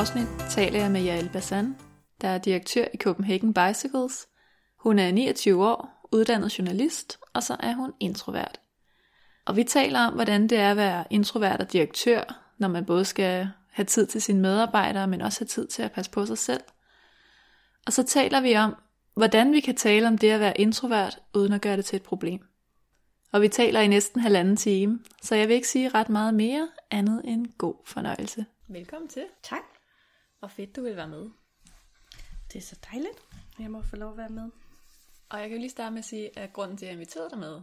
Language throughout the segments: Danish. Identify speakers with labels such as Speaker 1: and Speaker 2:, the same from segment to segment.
Speaker 1: Afsnit taler jeg med Jael Basan, der er direktør i Copenhagen Bicycles. Hun er 29 år, uddannet journalist, og så er hun introvert. Og vi taler om, hvordan det er at være introvert og direktør, når man både skal have tid til sine medarbejdere, men også have tid til at passe på sig selv. Og så taler vi om, hvordan vi kan tale om det at være introvert, uden at gøre det til et problem. Og vi taler i næsten halvanden time, så jeg vil ikke sige ret meget mere, andet end god fornøjelse. Velkommen til.
Speaker 2: Tak.
Speaker 1: Og fedt, du vil være med.
Speaker 2: Det er så dejligt, jeg må få lov at være med.
Speaker 1: Og jeg kan jo lige starte med at sige, at grunden til, at jeg inviterede dig med,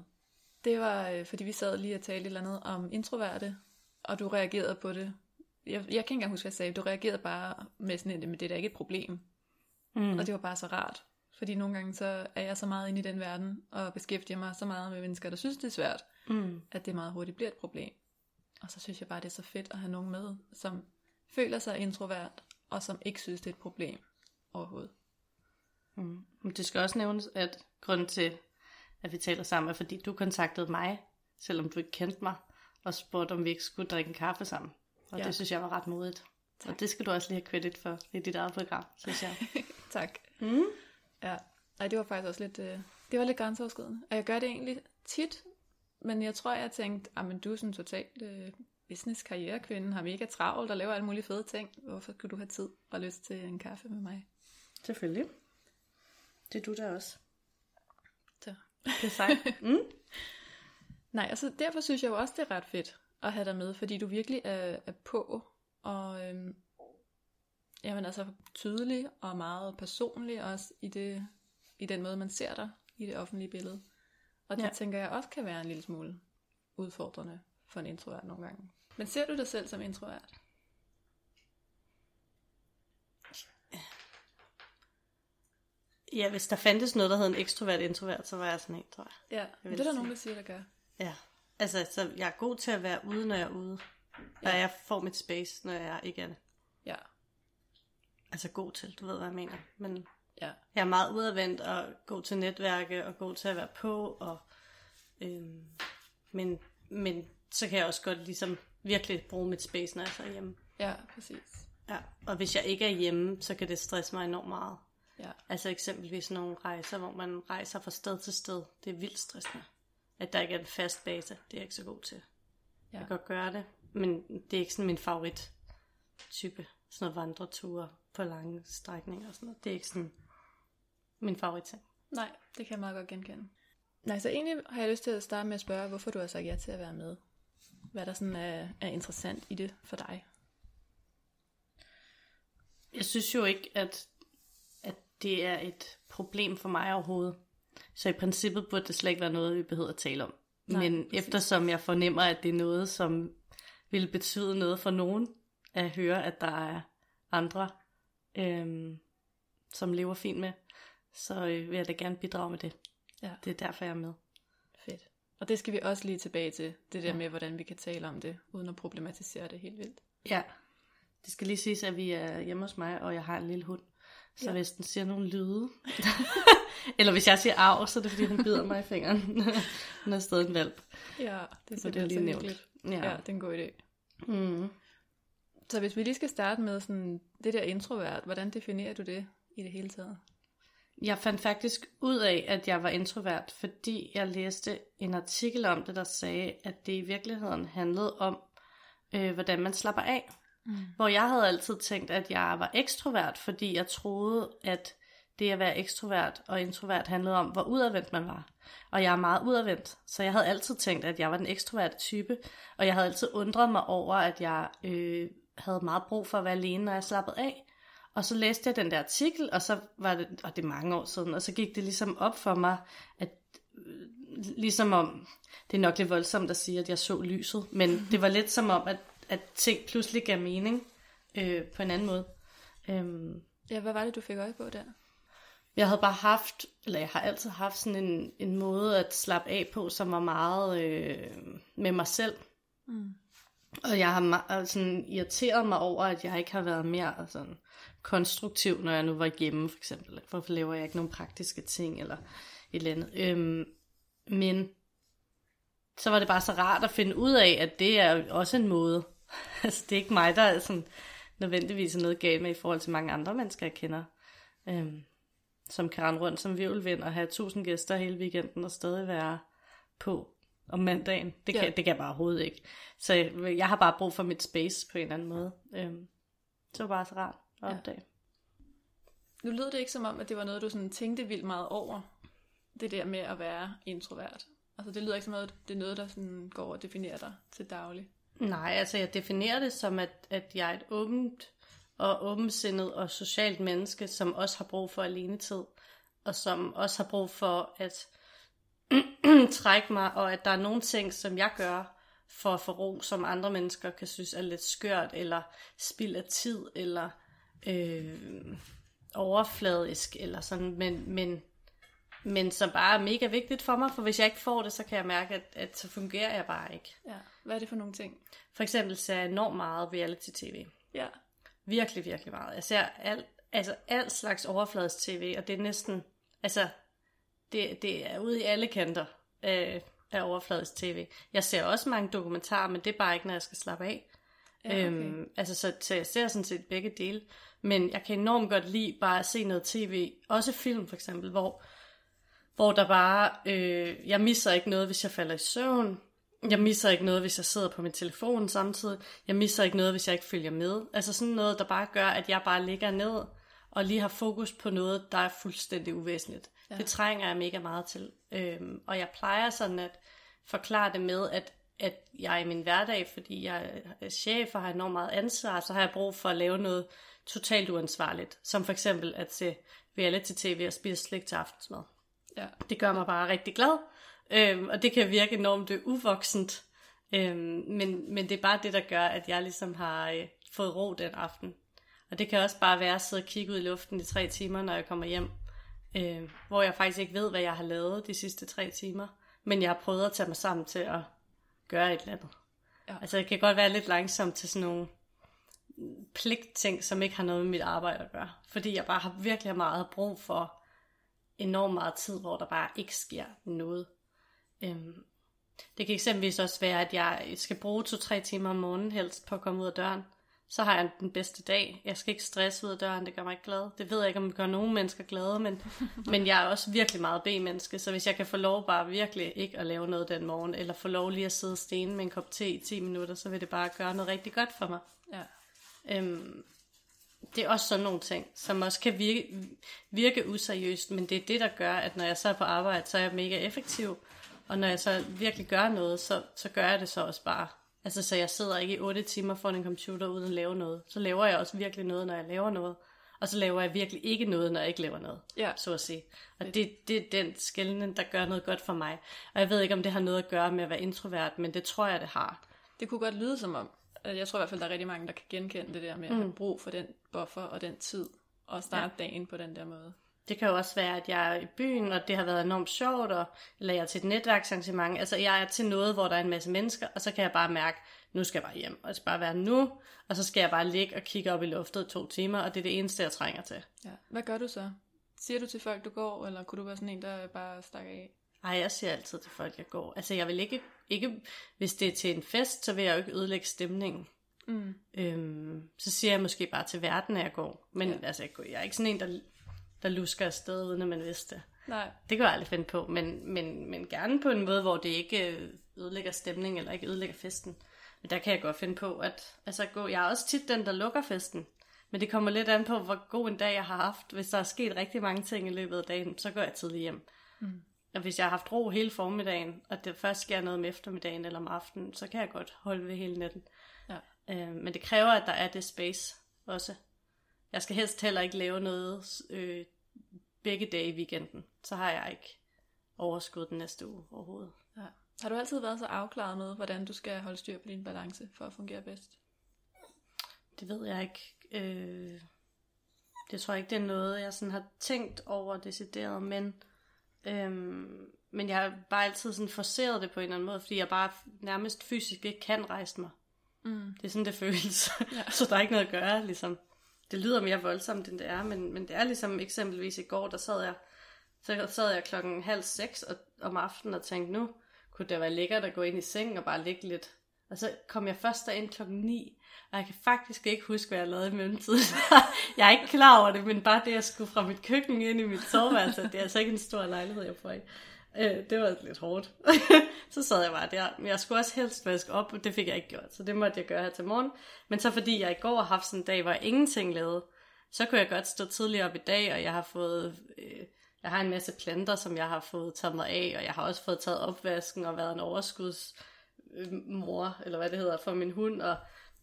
Speaker 1: det var, øh, fordi vi sad lige og talte et eller andet om introverte, og du reagerede på det. Jeg, jeg kan ikke engang huske, hvad jeg sagde. Du reagerede bare med sådan et, men det er da ikke et problem. Mm. Og det var bare så rart. Fordi nogle gange så er jeg så meget inde i den verden, og beskæftiger mig så meget med mennesker, der synes, det er svært,
Speaker 2: Mm.
Speaker 1: at det meget hurtigt bliver et problem. Og så synes jeg bare, det er så fedt at have nogen med, som føler sig introvert, og som ikke synes, det er et problem overhovedet.
Speaker 2: Mm. Men det skal også nævnes, at grunden til, at vi taler sammen, er fordi du kontaktede mig, selvom du ikke kendte mig, og spurgte, om vi ikke skulle drikke en kaffe sammen. Og
Speaker 1: Ja.
Speaker 2: det synes jeg var ret modigt.
Speaker 1: Tak.
Speaker 2: Og det skal du også lige have credit for i dit eget program, synes jeg.
Speaker 1: tak.
Speaker 2: mm.
Speaker 1: Ja, Ej, det var faktisk også lidt, øh, det var lidt grænseoverskridende. Og jeg gør det egentlig tit, men jeg tror, jeg tænkte, ah, men du er sådan totalt øh, business karrierekvinde, har mega travlt og laver alle mulige fede ting. Hvorfor kunne du have tid og lyst til en kaffe med mig?
Speaker 2: Selvfølgelig. Det er du da også.
Speaker 1: Så.
Speaker 2: Det er sejt. mm.
Speaker 1: Nej, altså derfor synes jeg jo også, det er ret fedt at have dig med, fordi du virkelig er, er på, og øhm, jamen altså tydelig og meget personlig også i, det, i den måde, man ser dig i det offentlige billede. Og det. Ja. tænker jeg også kan være en lille smule udfordrende for en introvert nogle gange. Men ser du dig selv som introvert?
Speaker 2: Ja, hvis der fandtes noget, der hed en ekstrovert introvert, så var jeg sådan en, tror jeg.
Speaker 1: Ja,
Speaker 2: vil
Speaker 1: det er der nogen, der siger, der gør.
Speaker 2: Ja. Altså, så jeg er god til at være ude, når jeg er ude. Og jeg får mit space, når jeg ikke er det.
Speaker 1: Ja,
Speaker 2: Altså god til, du ved, hvad jeg mener. Men
Speaker 1: ja,
Speaker 2: jeg er meget udadvendt og god til netværke og god til at være på. Og, øhm, men, men så kan jeg også godt ligesom virkelig bruge mit space, når jeg så er hjemme.
Speaker 1: ja, præcis.
Speaker 2: Ja. Og hvis jeg ikke er hjemme, så kan det stresse mig enormt meget.
Speaker 1: Ja,
Speaker 2: Altså eksempelvis nogle rejser, hvor man rejser fra sted til sted. Det er vildt stressende. At der ikke er en fast base, det er jeg ikke så god til.
Speaker 1: Ja.
Speaker 2: Jeg kan godt gøre det, men det er ikke sådan min favorit type. Sådan noget vandreture på lange strækninger og sådan noget. Det er ikke sådan min favorit ting.
Speaker 1: nej, det kan jeg meget godt genkende. Nej, så egentlig har jeg lyst til at starte med at spørge, hvorfor du har sagt ja til at være med. Hvad der sådan er, er interessant i det for dig.
Speaker 2: Jeg synes jo ikke, at, at det er et problem for mig overhovedet. Så i princippet burde det slet ikke være noget, vi behøver at tale om.
Speaker 1: Nej,
Speaker 2: Men
Speaker 1: præcis.
Speaker 2: eftersom jeg fornemmer, at det er noget, som vil betyde noget for nogen, at høre, at der er andre, øhm, som lever fint med, så øh, vil jeg da gerne bidrage med det.
Speaker 1: Ja.
Speaker 2: Det er derfor, jeg er med.
Speaker 1: Og det skal vi også lige tilbage til, det der
Speaker 2: Ja.
Speaker 1: med, hvordan vi kan tale om det, uden at problematisere det helt vildt.
Speaker 2: Ja. Det skal lige siges, at vi er hjemme hos mig, og jeg har en lille hund. Så
Speaker 1: Ja.
Speaker 2: hvis den siger nogle lyde, eller hvis jeg siger arv, så er det fordi, hun bider mig i fingeren. hun er stadig en valp.
Speaker 1: Ja, det er
Speaker 2: Så det er lige nævnt.
Speaker 1: Ja. ja, det er en god idé.
Speaker 2: Mm.
Speaker 1: Så hvis vi lige skal starte med sådan, det der introvert, hvordan definerer du det i det hele taget?
Speaker 2: Jeg fandt faktisk ud af, at jeg var introvert, fordi jeg læste en artikel om det, der sagde, at det i virkeligheden handlede om, øh, hvordan man slapper af. Mm. Hvor jeg havde altid tænkt, at jeg var ekstrovert, fordi jeg troede, at det at være ekstrovert og introvert handlede om, hvor udadvendt man var. Og jeg er meget udadvendt, så jeg havde altid tænkt, at jeg var den ekstroverte type, og jeg havde altid undret mig over, at jeg øh, havde meget brug for at være alene, når jeg slappede af. Og så læste jeg den der artikel, og så var det, og det er mange år siden, og så gik det ligesom op for mig, at øh, ligesom om, det er nok lidt voldsomt at sige, at jeg så lyset, men det var lidt som om, at, at ting pludselig gav mening øh, på en anden måde. Øhm,
Speaker 1: Ja, hvad var det, du fik øje på der?
Speaker 2: jeg havde bare haft, eller jeg har altid haft sådan en, en måde at slappe af på, som var meget øh, med mig selv.
Speaker 1: Mm.
Speaker 2: Og jeg har ma- sådan irriteret mig over, at jeg ikke har været mere sådan konstruktiv, når jeg nu var hjemme, for eksempel. Hvorfor laver jeg ikke nogle praktiske ting, eller et eller andet. Øhm, men så var det bare så rart at finde ud af, at det er også en måde. altså, det er ikke mig, der er sådan, nødvendigvis er noget galt med i forhold til mange andre mennesker, jeg kender. Øhm, som kan rende rundt som virvelvind og have tusind gæster hele weekenden og stadig være på om mandagen. Det kan,
Speaker 1: Ja.
Speaker 2: det kan jeg bare overhovedet ikke. Så jeg, jeg har bare brug for mit space på en eller anden måde. Øhm, det var bare så rart at
Speaker 1: Ja.
Speaker 2: opdage.
Speaker 1: Nu lød det ikke som om, at det var noget, du sådan tænkte vildt meget over. Det der med at være introvert. Altså det lyder ikke som om, at det er noget, der sådan går og definerer dig til daglig.
Speaker 2: Nej, altså jeg definerer det som, at, at jeg er et åbent og åbensindet og socialt menneske, som også har brug for alenetid, og som også har brug for at trække mig, og at der er nogle ting, som jeg gør for at få ro, som andre mennesker kan synes er lidt skørt, eller spild af tid, eller øh, overfladisk, eller sådan, men, men, men som bare er mega vigtigt for mig, for hvis jeg ikke får det, så kan jeg mærke, at, at så fungerer jeg bare ikke.
Speaker 1: Ja. Hvad er det for nogle ting?
Speaker 2: For eksempel ser jeg enormt meget reality-tv.
Speaker 1: Ja.
Speaker 2: Virkelig, virkelig meget. Jeg ser alt, altså alt slags overfladisk tv, og det er næsten, altså, det, det er ude i alle kanter øh, af overfladisk tv. Jeg ser også mange dokumentarer, men det er bare ikke, når jeg skal slappe af.
Speaker 1: Ja, okay.
Speaker 2: Øhm, altså, så, så jeg ser sådan set begge dele. Men jeg kan enormt godt lide bare at se noget tv, også film for eksempel, hvor, hvor der bare, øh, jeg misser ikke noget, hvis jeg falder i søvn. Jeg misser ikke noget, hvis jeg sidder på min telefon samtidig. Jeg misser ikke noget, hvis jeg ikke følger med. Altså sådan noget, der bare gør, at jeg bare ligger ned og lige har fokus på noget, der er fuldstændig uvæsentligt.
Speaker 1: Ja.
Speaker 2: Det trænger jeg mega meget til. Øhm, og jeg plejer sådan at forklare det med, at, at jeg i min hverdag, fordi jeg er chef og har enormt meget ansvar, så har jeg brug for at lave noget totalt uansvarligt. Som for eksempel at se reality-tv og spise slik til aftensmad.
Speaker 1: Ja.
Speaker 2: Det gør mig bare rigtig glad. Øhm, og det kan virke enormt uvoksent. Øhm, men, men det er bare det, der gør, at jeg ligesom har øh, fået ro den aften. Og det kan også bare være at sidde og kigge ud i luften i tre timer, når jeg kommer hjem. Øh, hvor jeg faktisk ikke ved, hvad jeg har lavet de sidste tre timer. Men jeg har prøvet at tage mig sammen til at gøre et eller andet.
Speaker 1: Ja.
Speaker 2: Altså jeg kan godt være lidt langsom til sådan nogle pligtting, som ikke har noget med mit arbejde at gøre. Fordi jeg bare har virkelig meget brug for enormt meget tid, hvor der bare ikke sker noget. Øhm, det kan eksempelvis også være, at jeg skal bruge to-tre timer om morgenen helst på at komme ud af døren. Så har jeg den bedste dag. Jeg skal ikke stresse ud af døren, det gør mig ikke glad. Det ved jeg ikke, om det gør nogen mennesker glade, men, men jeg er også virkelig meget B-menneske, så hvis jeg kan få lov bare virkelig ikke at lave noget den morgen, eller få lov lige at sidde stene med en kop te i 10 minutter, så vil det bare gøre noget rigtig godt for mig.
Speaker 1: Ja.
Speaker 2: Øhm, det er også sådan nogle ting, som også kan virke, virke useriøst, men det er det, der gør, at når jeg så er på arbejde, så er jeg mega effektiv. Og når jeg så virkelig gør noget, så, så gør jeg det så også bare. Altså, så jeg sidder ikke i 8 timer foran en computer uden at lave noget. Så laver jeg også virkelig noget, når jeg laver noget. Og så laver jeg virkelig ikke noget, når jeg ikke laver noget,
Speaker 1: Ja.
Speaker 2: så at sige. Og det, det er den skældning, der gør noget godt for mig. Og jeg ved ikke, om det har noget at gøre med at være introvert, men det tror jeg, det har.
Speaker 1: Det kunne godt lyde som om, at jeg tror i hvert fald, der er rigtig mange, der kan genkende det der med at have brug for den buffer og den tid, og starte ja. dagen på den der måde.
Speaker 2: Det kan jo også være, at jeg er i byen, og det har været enormt sjovt, og, eller jeg er til et netværksarrangement. Altså, jeg er til noget, hvor der er en masse mennesker, og så kan jeg bare mærke, nu skal jeg bare hjem, og det skal bare være nu, og så skal jeg bare ligge og kigge op i luftet i to timer, og det er det eneste, jeg trænger til.
Speaker 1: Ja. Hvad gør du så? Siger du til folk, du går, eller kunne du være sådan en, der bare stakker af?
Speaker 2: Ej, jeg siger altid til folk, jeg går. Altså, jeg vil ikke, ikke hvis det er til en fest, så vil jeg jo ikke ødelægge stemningen.
Speaker 1: Mm.
Speaker 2: Øhm, så siger jeg måske bare til verden, at jeg går. Men
Speaker 1: Ja.
Speaker 2: altså, jeg, jeg er ikke sådan en, der, der lusker afsted, uden at man vidste det.
Speaker 1: Nej.
Speaker 2: Det kan jeg aldrig finde på, men, men, men gerne på en måde, hvor det ikke øh, ødelægger stemning eller ikke ødelægger festen. Men der kan jeg godt finde på, at altså, gå, jeg er også tit den, der lukker festen. Men det kommer lidt an på, hvor god en dag jeg har haft. Hvis der er sket rigtig mange ting i løbet af dagen, så går jeg tidligt hjem.
Speaker 1: Mm.
Speaker 2: Og hvis jeg har haft ro hele formiddagen, og det først sker noget om eftermiddagen eller om aftenen, så kan jeg godt holde ved hele natten.
Speaker 1: Ja.
Speaker 2: Øh, men det kræver, at der er det space også. Jeg skal helst heller ikke lave noget øh, begge dage i weekenden. Så har jeg ikke overskud den næste uge overhovedet.
Speaker 1: Ja. Har du altid været så afklaret med, hvordan du skal holde styr på din balance for at fungere bedst?
Speaker 2: Det ved jeg ikke. Øh, det tror jeg ikke, det er noget, jeg sådan har tænkt over decideret, men, øhm, men jeg har bare altid sådan forceret det på en eller anden måde, fordi jeg bare nærmest fysisk ikke kan rejse mig. Mm. Det er sådan, det føles. Ja. så der er ikke noget at gøre, ligesom. Det lyder mere voldsomt, end det er, men, men det er ligesom eksempelvis i går, der sad jeg, så sad jeg klokken halv seks og, om aftenen og tænkte, nu kunne det være lækkert at gå ind i sengen og bare ligge lidt. Og så kom jeg først derind klokken 9, og jeg kan faktisk ikke huske, hvad jeg lavede i mellemtiden. jeg er ikke klar over det, men bare det, jeg skulle fra mit køkken ind i mit soveværelse, det er altså ikke en stor lejlighed, jeg får i. Øh, det var lidt hårdt. så sad jeg bare der. Men jeg skulle også helst vaske op, og det fik jeg ikke gjort. Så det måtte jeg gøre her til morgen. Men så fordi jeg i går har haft sådan en dag, hvor jeg ingenting lavede, så kunne jeg godt stå tidligere op i dag, og jeg har fået... Øh, jeg har en masse planter, som jeg har fået taget mig af, og jeg har også fået taget opvasken og været en overskudsmor, eller hvad det hedder, for min hund, og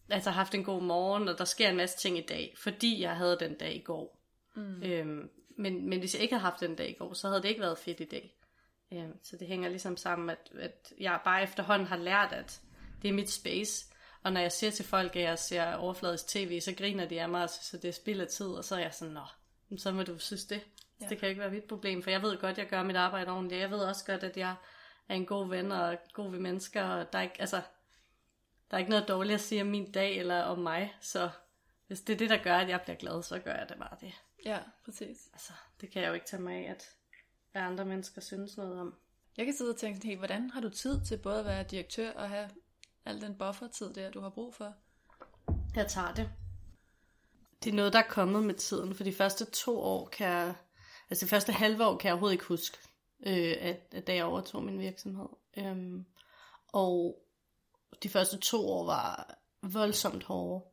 Speaker 2: altså haft en god morgen, og der sker en masse ting i dag, fordi jeg havde den dag i går. Mm. Øhm, men, men hvis jeg ikke havde haft den dag i går, så havde det ikke været fedt i dag. Øhm, så det hænger ligesom sammen, at, at jeg bare efterhånden har lært, at det er mit space. Og når jeg siger til folk, at jeg ser overfladisk tv, så griner de af mig, så det er spild af tid, og så er jeg sådan, nå, så må du synes det. Ja. Det kan ikke være mit problem, for jeg ved godt, at jeg gør mit arbejde ordentligt. Jeg ved også godt, at jeg er en god ven og god ved mennesker, og der er ikke, altså, der er ikke noget dårligt at sige om min dag eller om mig, så hvis det er det, der gør, at jeg bliver glad, så gør jeg det bare det.
Speaker 1: Ja, præcis.
Speaker 2: Altså, det kan jeg jo ikke tage mig af, at, at andre mennesker synes noget om.
Speaker 1: Jeg kan sidde og tænke, hey, hvordan har du tid til både at være direktør og have al den buffertid der, du har brug for?
Speaker 2: Jeg tager det. Det er noget, der er kommet med tiden, for de første to år kan jeg, altså de første halve år kan jeg overhovedet ikke huske, øh, at, at da jeg overtog min virksomhed. Øhm, og de første to år var voldsomt hårde.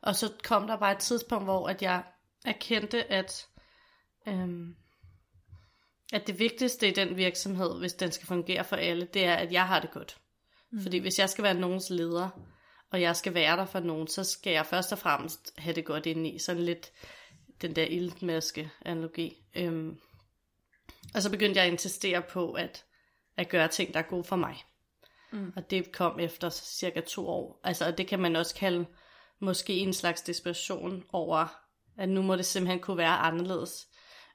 Speaker 2: Og så kom der bare et tidspunkt, hvor at jeg erkendte, at, øhm, at det vigtigste i den virksomhed, hvis den skal fungere for alle, det er, at jeg har det godt. Mm. Fordi hvis jeg skal være nogens leder, og jeg skal være der for nogen, så skal jeg først og fremmest have det godt ind i. Sådan lidt den der ildmaske analogi. Øhm, og så begyndte jeg at insistere på at, at gøre ting, der er gode for mig. Mm. Og det kom efter cirka to år. Altså, og det kan man også kalde måske en slags desperation over, at nu må det simpelthen kunne være anderledes.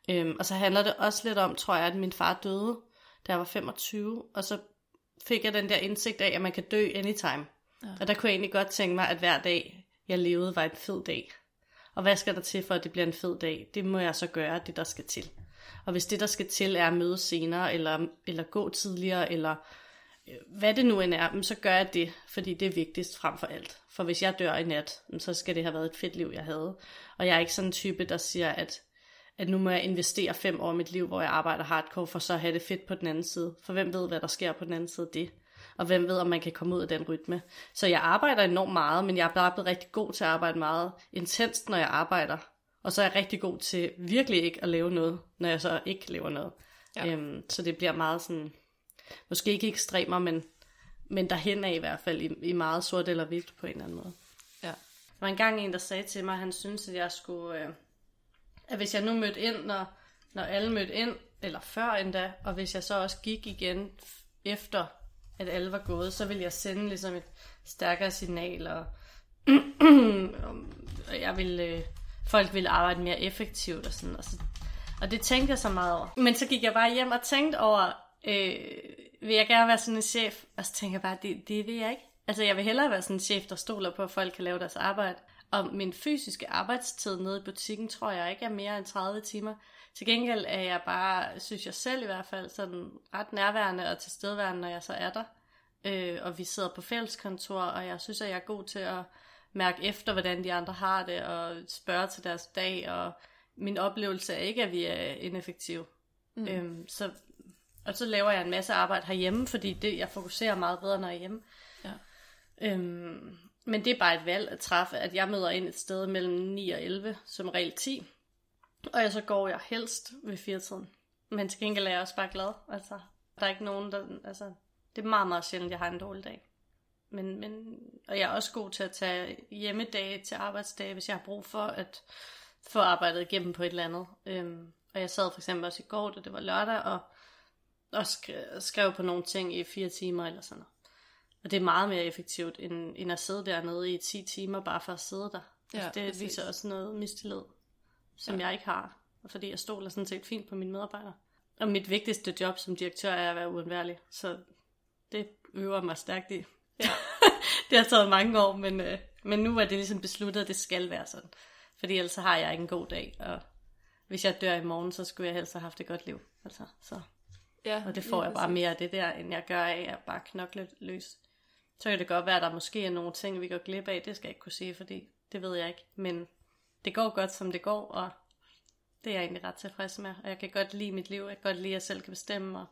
Speaker 2: Øhm, og så handler det også lidt om, tror jeg, at min far døde, da jeg var 25, og så fik jeg den der indsigt af, at man kan dø anytime. Ja. Og der kunne jeg egentlig godt tænke mig, at hver dag, jeg levede, var en fed dag. Og hvad skal der til, for at det bliver en fed dag? Det må jeg så gøre, det der skal til. Og hvis det, der skal til, er at møde senere, eller, eller gå tidligere, eller hvad det nu end er, så gør jeg det, fordi det er vigtigst frem for alt. For hvis jeg dør i nat, så skal det have været et fedt liv, jeg havde. Og jeg er ikke sådan en type, der siger, at, at nu må jeg investere fem år i mit liv, hvor jeg arbejder hardcore, for så at have det fedt på den anden side. For hvem ved, hvad der sker på den anden side af det? Og hvem ved, om man kan komme ud af den rytme. Så jeg arbejder enormt meget, men jeg er bare blevet rigtig god til at arbejde meget intenst, når jeg arbejder. Og så er jeg rigtig god til virkelig ikke at lave noget, når jeg så ikke laver noget. Ja. Øhm, så det bliver meget sådan måske ikke ekstremer, men, men derhen af i hvert fald i, i meget sort eller hvidt på en eller anden måde. Ja. Der var engang en, der sagde til mig, at han syntes, at jeg skulle, øh, at hvis jeg nu mødte ind, når, når alle mødte ind, eller før endda, og hvis jeg så også gik igen efter, at alle var gået, så ville jeg sende ligesom et stærkere signal, og, og jeg ville, øh, folk ville arbejde mere effektivt og sådan, og, så, og det tænkte jeg så meget over. Men så gik jeg bare hjem og tænkte over, øh, vil jeg gerne være sådan en chef? Og så tænker jeg bare, det, det vil jeg ikke. Altså jeg vil hellere være sådan en chef, der stoler på, at folk kan lave deres arbejde. Og min fysiske arbejdstid nede i butikken, tror jeg ikke er mere end 30 timer. Til gengæld er jeg bare, synes jeg selv i hvert fald, sådan ret nærværende og tilstedeværende, når jeg så er der. Øh, og vi sidder på fælleskontor, og jeg synes, at jeg er god til at mærke efter, hvordan de andre har det, og spørge til deres dag, og min oplevelse er ikke, at vi er ineffektive. Mm. Øhm, så og så laver jeg en masse arbejde herhjemme, fordi det, jeg fokuserer meget bedre, når jeg er hjemme. Ja. Øhm, men det er bare et valg at træffe, at jeg møder ind et sted mellem 9 og 11, som regel 10. Og jeg så går jeg helst ved firetiden. Men til gengæld er jeg også bare glad. Altså, der er ikke nogen, der... Altså, det er meget, meget sjældent, jeg har en dårlig dag. Men, men, og jeg er også god til at tage hjemmedage til arbejdsdage, hvis jeg har brug for at få arbejdet igennem på et eller andet. Øhm, og jeg sad for eksempel også i går, da det var lørdag, og og skrev, skrev på nogle ting i fire timer eller sådan noget. Og det er meget mere effektivt, end, end at sidde dernede i 10 timer, bare for at sidde der. Ja, altså, det præcis. viser også noget mistillid, som ja. jeg ikke har. Fordi jeg stoler sådan set fint på mine medarbejdere. Og mit vigtigste job som direktør er at være uundværlig. Så det øver mig stærkt i. Ja. det har taget mange år, men, øh, men nu er det ligesom besluttet, at det skal være sådan. Fordi ellers har jeg ikke en god dag, og hvis jeg dør i morgen, så skulle jeg helst have haft et godt liv. Altså, så. Ja, og det får jeg bare mere af det der, end jeg gør af at bare knokle løs. Så kan det godt være, at der måske er nogle ting, vi går glip af. Det skal jeg ikke kunne sige, fordi det ved jeg ikke. Men det går godt, som det går, og det er jeg egentlig ret tilfreds med. Og jeg kan godt lide mit liv. Jeg kan godt lide, at jeg selv kan bestemme, og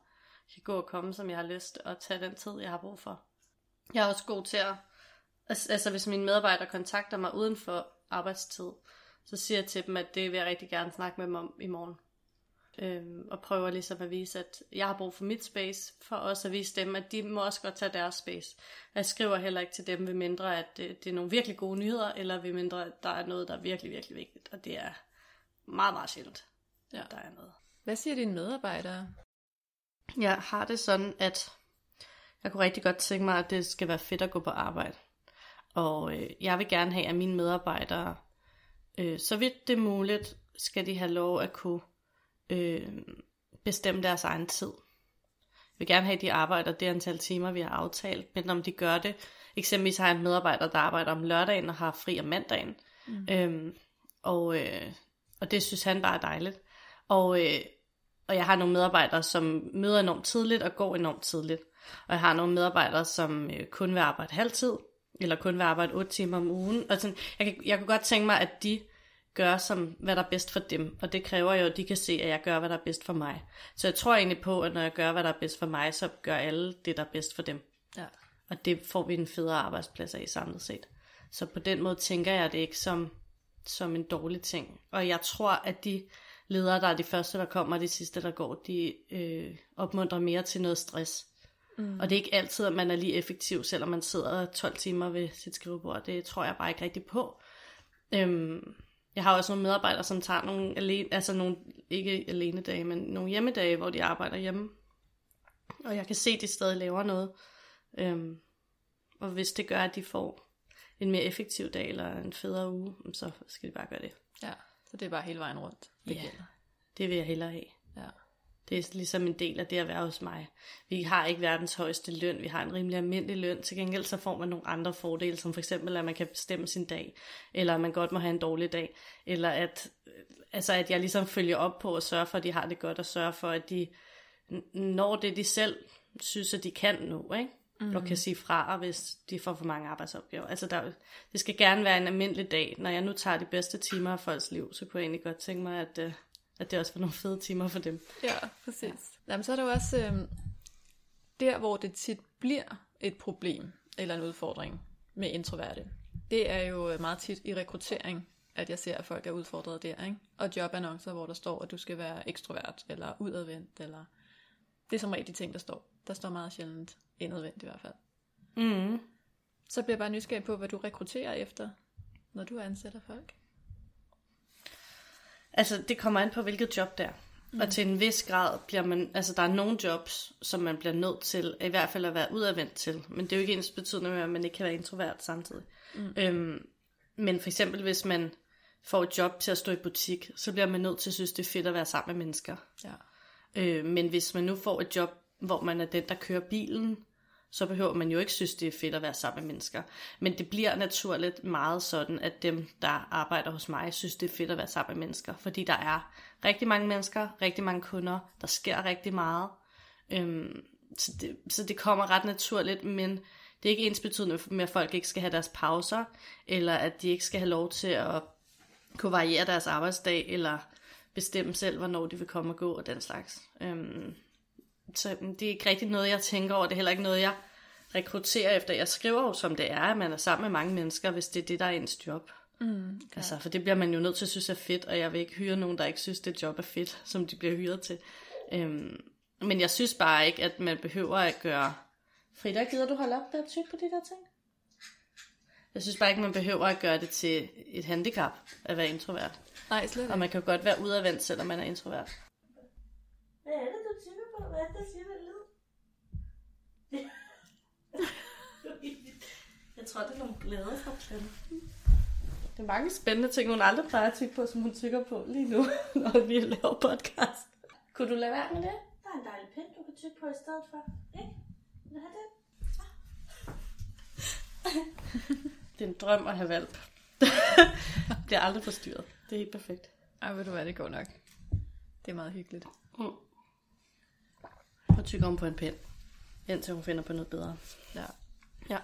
Speaker 2: kan gå og komme, som jeg har lyst, og tage den tid, jeg har brug for. Jeg er også god til at... Altså, altså, hvis mine medarbejdere kontakter mig uden for arbejdstid, så siger jeg til dem, at det vil jeg rigtig gerne snakke med dem om i morgen. Øhm, og prøver ligesom at vise, at jeg har brug for mit space, for også at vise dem, at de må også godt tage deres space. Jeg skriver heller ikke til dem, ved mindre at det, det er nogle virkelig gode nyheder, eller ved mindre at der er noget, der er virkelig, virkelig vigtigt. Og det er meget, meget sjældent, ja. der er noget.
Speaker 1: Hvad siger dine medarbejdere?
Speaker 2: Jeg har det sådan, at jeg kunne rigtig godt tænke mig, at det skal være fedt at gå på arbejde. Og øh, jeg vil gerne have, at mine medarbejdere, øh, så vidt det er muligt, skal de have lov at kunne øh, bestemme deres egen tid. Jeg vil gerne have, at de arbejder det antal timer, vi har aftalt, men om de gør det, eksempelvis har jeg en medarbejder, der arbejder om lørdagen og har fri om mandagen, mm. øhm, og, øh, og det synes han bare er dejligt. Og, øh, og jeg har nogle medarbejdere, som møder enormt tidligt og går enormt tidligt. Og jeg har nogle medarbejdere, som øh, kun vil arbejde halvtid, eller kun vil arbejde 8 timer om ugen. Og sådan, jeg, kan, jeg kunne godt tænke mig, at de gør, som, hvad der er bedst for dem. Og det kræver jo, at de kan se, at jeg gør, hvad der er bedst for mig. Så jeg tror egentlig på, at når jeg gør, hvad der er bedst for mig, så gør alle det, der er bedst for dem. Ja. Og det får vi en federe arbejdsplads af samlet set. Så på den måde tænker jeg det ikke som, som en dårlig ting. Og jeg tror, at de ledere, der er de første, der kommer, og de sidste, der går, de øh, opmuntrer mere til noget stress. Mm. Og det er ikke altid, at man er lige effektiv, selvom man sidder 12 timer ved sit skrivebord. Det tror jeg bare ikke rigtig på. Øhm, jeg har også nogle medarbejdere, som tager nogle, alene, altså nogle ikke alene dage, men nogle hjemmedage, hvor de arbejder hjemme. Og jeg kan se, at de stadig laver noget. Øhm, og hvis det gør, at de får en mere effektiv dag eller en federe uge, så skal de bare gøre det.
Speaker 1: Ja, så det er bare hele vejen rundt.
Speaker 2: Det ja, gælder. det vil jeg hellere have. Ja. Det er ligesom en del af det at være hos mig. Vi har ikke verdens højeste løn, vi har en rimelig almindelig løn. Til gengæld så får man nogle andre fordele, som for eksempel at man kan bestemme sin dag, eller at man godt må have en dårlig dag, eller at, altså at jeg ligesom følger op på at sørge for, at de har det godt, og sørge for, at de når det, de selv synes, at de kan nu, ikke? Mm. og kan sige fra, hvis de får for mange arbejdsopgaver. Altså der, det skal gerne være en almindelig dag. Når jeg nu tager de bedste timer af folks liv, så kunne jeg egentlig godt tænke mig, at, øh, at det også var nogle fede timer for dem.
Speaker 1: Ja, præcis. Ja. Jamen, så er der jo også øh, der, hvor det tit bliver et problem eller en udfordring med introverte. Det er jo meget tit i rekruttering, at jeg ser, at folk er udfordret der. Ikke? Og jobannoncer, hvor der står, at du skal være ekstrovert eller udadvendt. Eller... Det er som regel de ting, der står. Der står meget sjældent indadvendt i hvert fald. Mm. Så bliver jeg bare nysgerrig på, hvad du rekrutterer efter, når du ansætter folk.
Speaker 2: Altså, det kommer an på, hvilket job det er. Mm. Og til en vis grad bliver man, altså der er nogle jobs, som man bliver nødt til, i hvert fald at være udadvendt til. Men det er jo ikke ens betydende med, at man ikke kan være introvert samtidig. Mm. Øhm, men for eksempel, hvis man får et job til at stå i butik, så bliver man nødt til at synes, det er fedt at være sammen med mennesker. Ja. Øh, men hvis man nu får et job, hvor man er den, der kører bilen, så behøver man jo ikke synes, det er fedt at være sammen med mennesker. Men det bliver naturligt meget sådan, at dem, der arbejder hos mig, synes, det er fedt at være sammen med mennesker. Fordi der er rigtig mange mennesker, rigtig mange kunder, der sker rigtig meget. Øhm, så, det, så det kommer ret naturligt, men det er ikke ens betydende med, at folk ikke skal have deres pauser, eller at de ikke skal have lov til at kunne variere deres arbejdsdag, eller bestemme selv, hvornår de vil komme og gå, og den slags. Øhm, så det er ikke rigtig noget, jeg tænker over. Det er heller ikke noget, jeg rekrutterer efter. Jeg skriver jo, som det er, at man er sammen med mange mennesker, hvis det er det, der er ens job. Mm, okay. Altså, for det bliver man jo nødt til at synes er fedt, og jeg vil ikke hyre nogen, der ikke synes, det job er fedt, som de bliver hyret til. Øhm, men jeg synes bare ikke, at man behøver at gøre... Frida, gider du holde op der tyk på de der ting? Jeg synes bare ikke, man behøver at gøre det til et handicap at være introvert.
Speaker 1: Nej, slet ikke.
Speaker 2: Og man kan jo godt være udadvendt, selvom man er introvert.
Speaker 3: Hvad er det, på, hvad det siger den lyd.
Speaker 2: jeg tror, det er nogle glæder fra planten. Det er mange spændende ting, hun aldrig plejer at tænke på, som hun tykker på lige nu, når vi laver podcast. Kunne du lade være med det? Der er en dejlig pind, du kan tykke på i stedet for. Ikke? Vil du have det? det er en drøm at have valp. Bliver aldrig forstyrret. Det er helt perfekt.
Speaker 1: Ej, ved du hvad, det går nok. Det er meget hyggeligt.
Speaker 2: Mm. Og tykke om på en pind, indtil hun finder på noget bedre.
Speaker 1: Ja.
Speaker 2: Ja.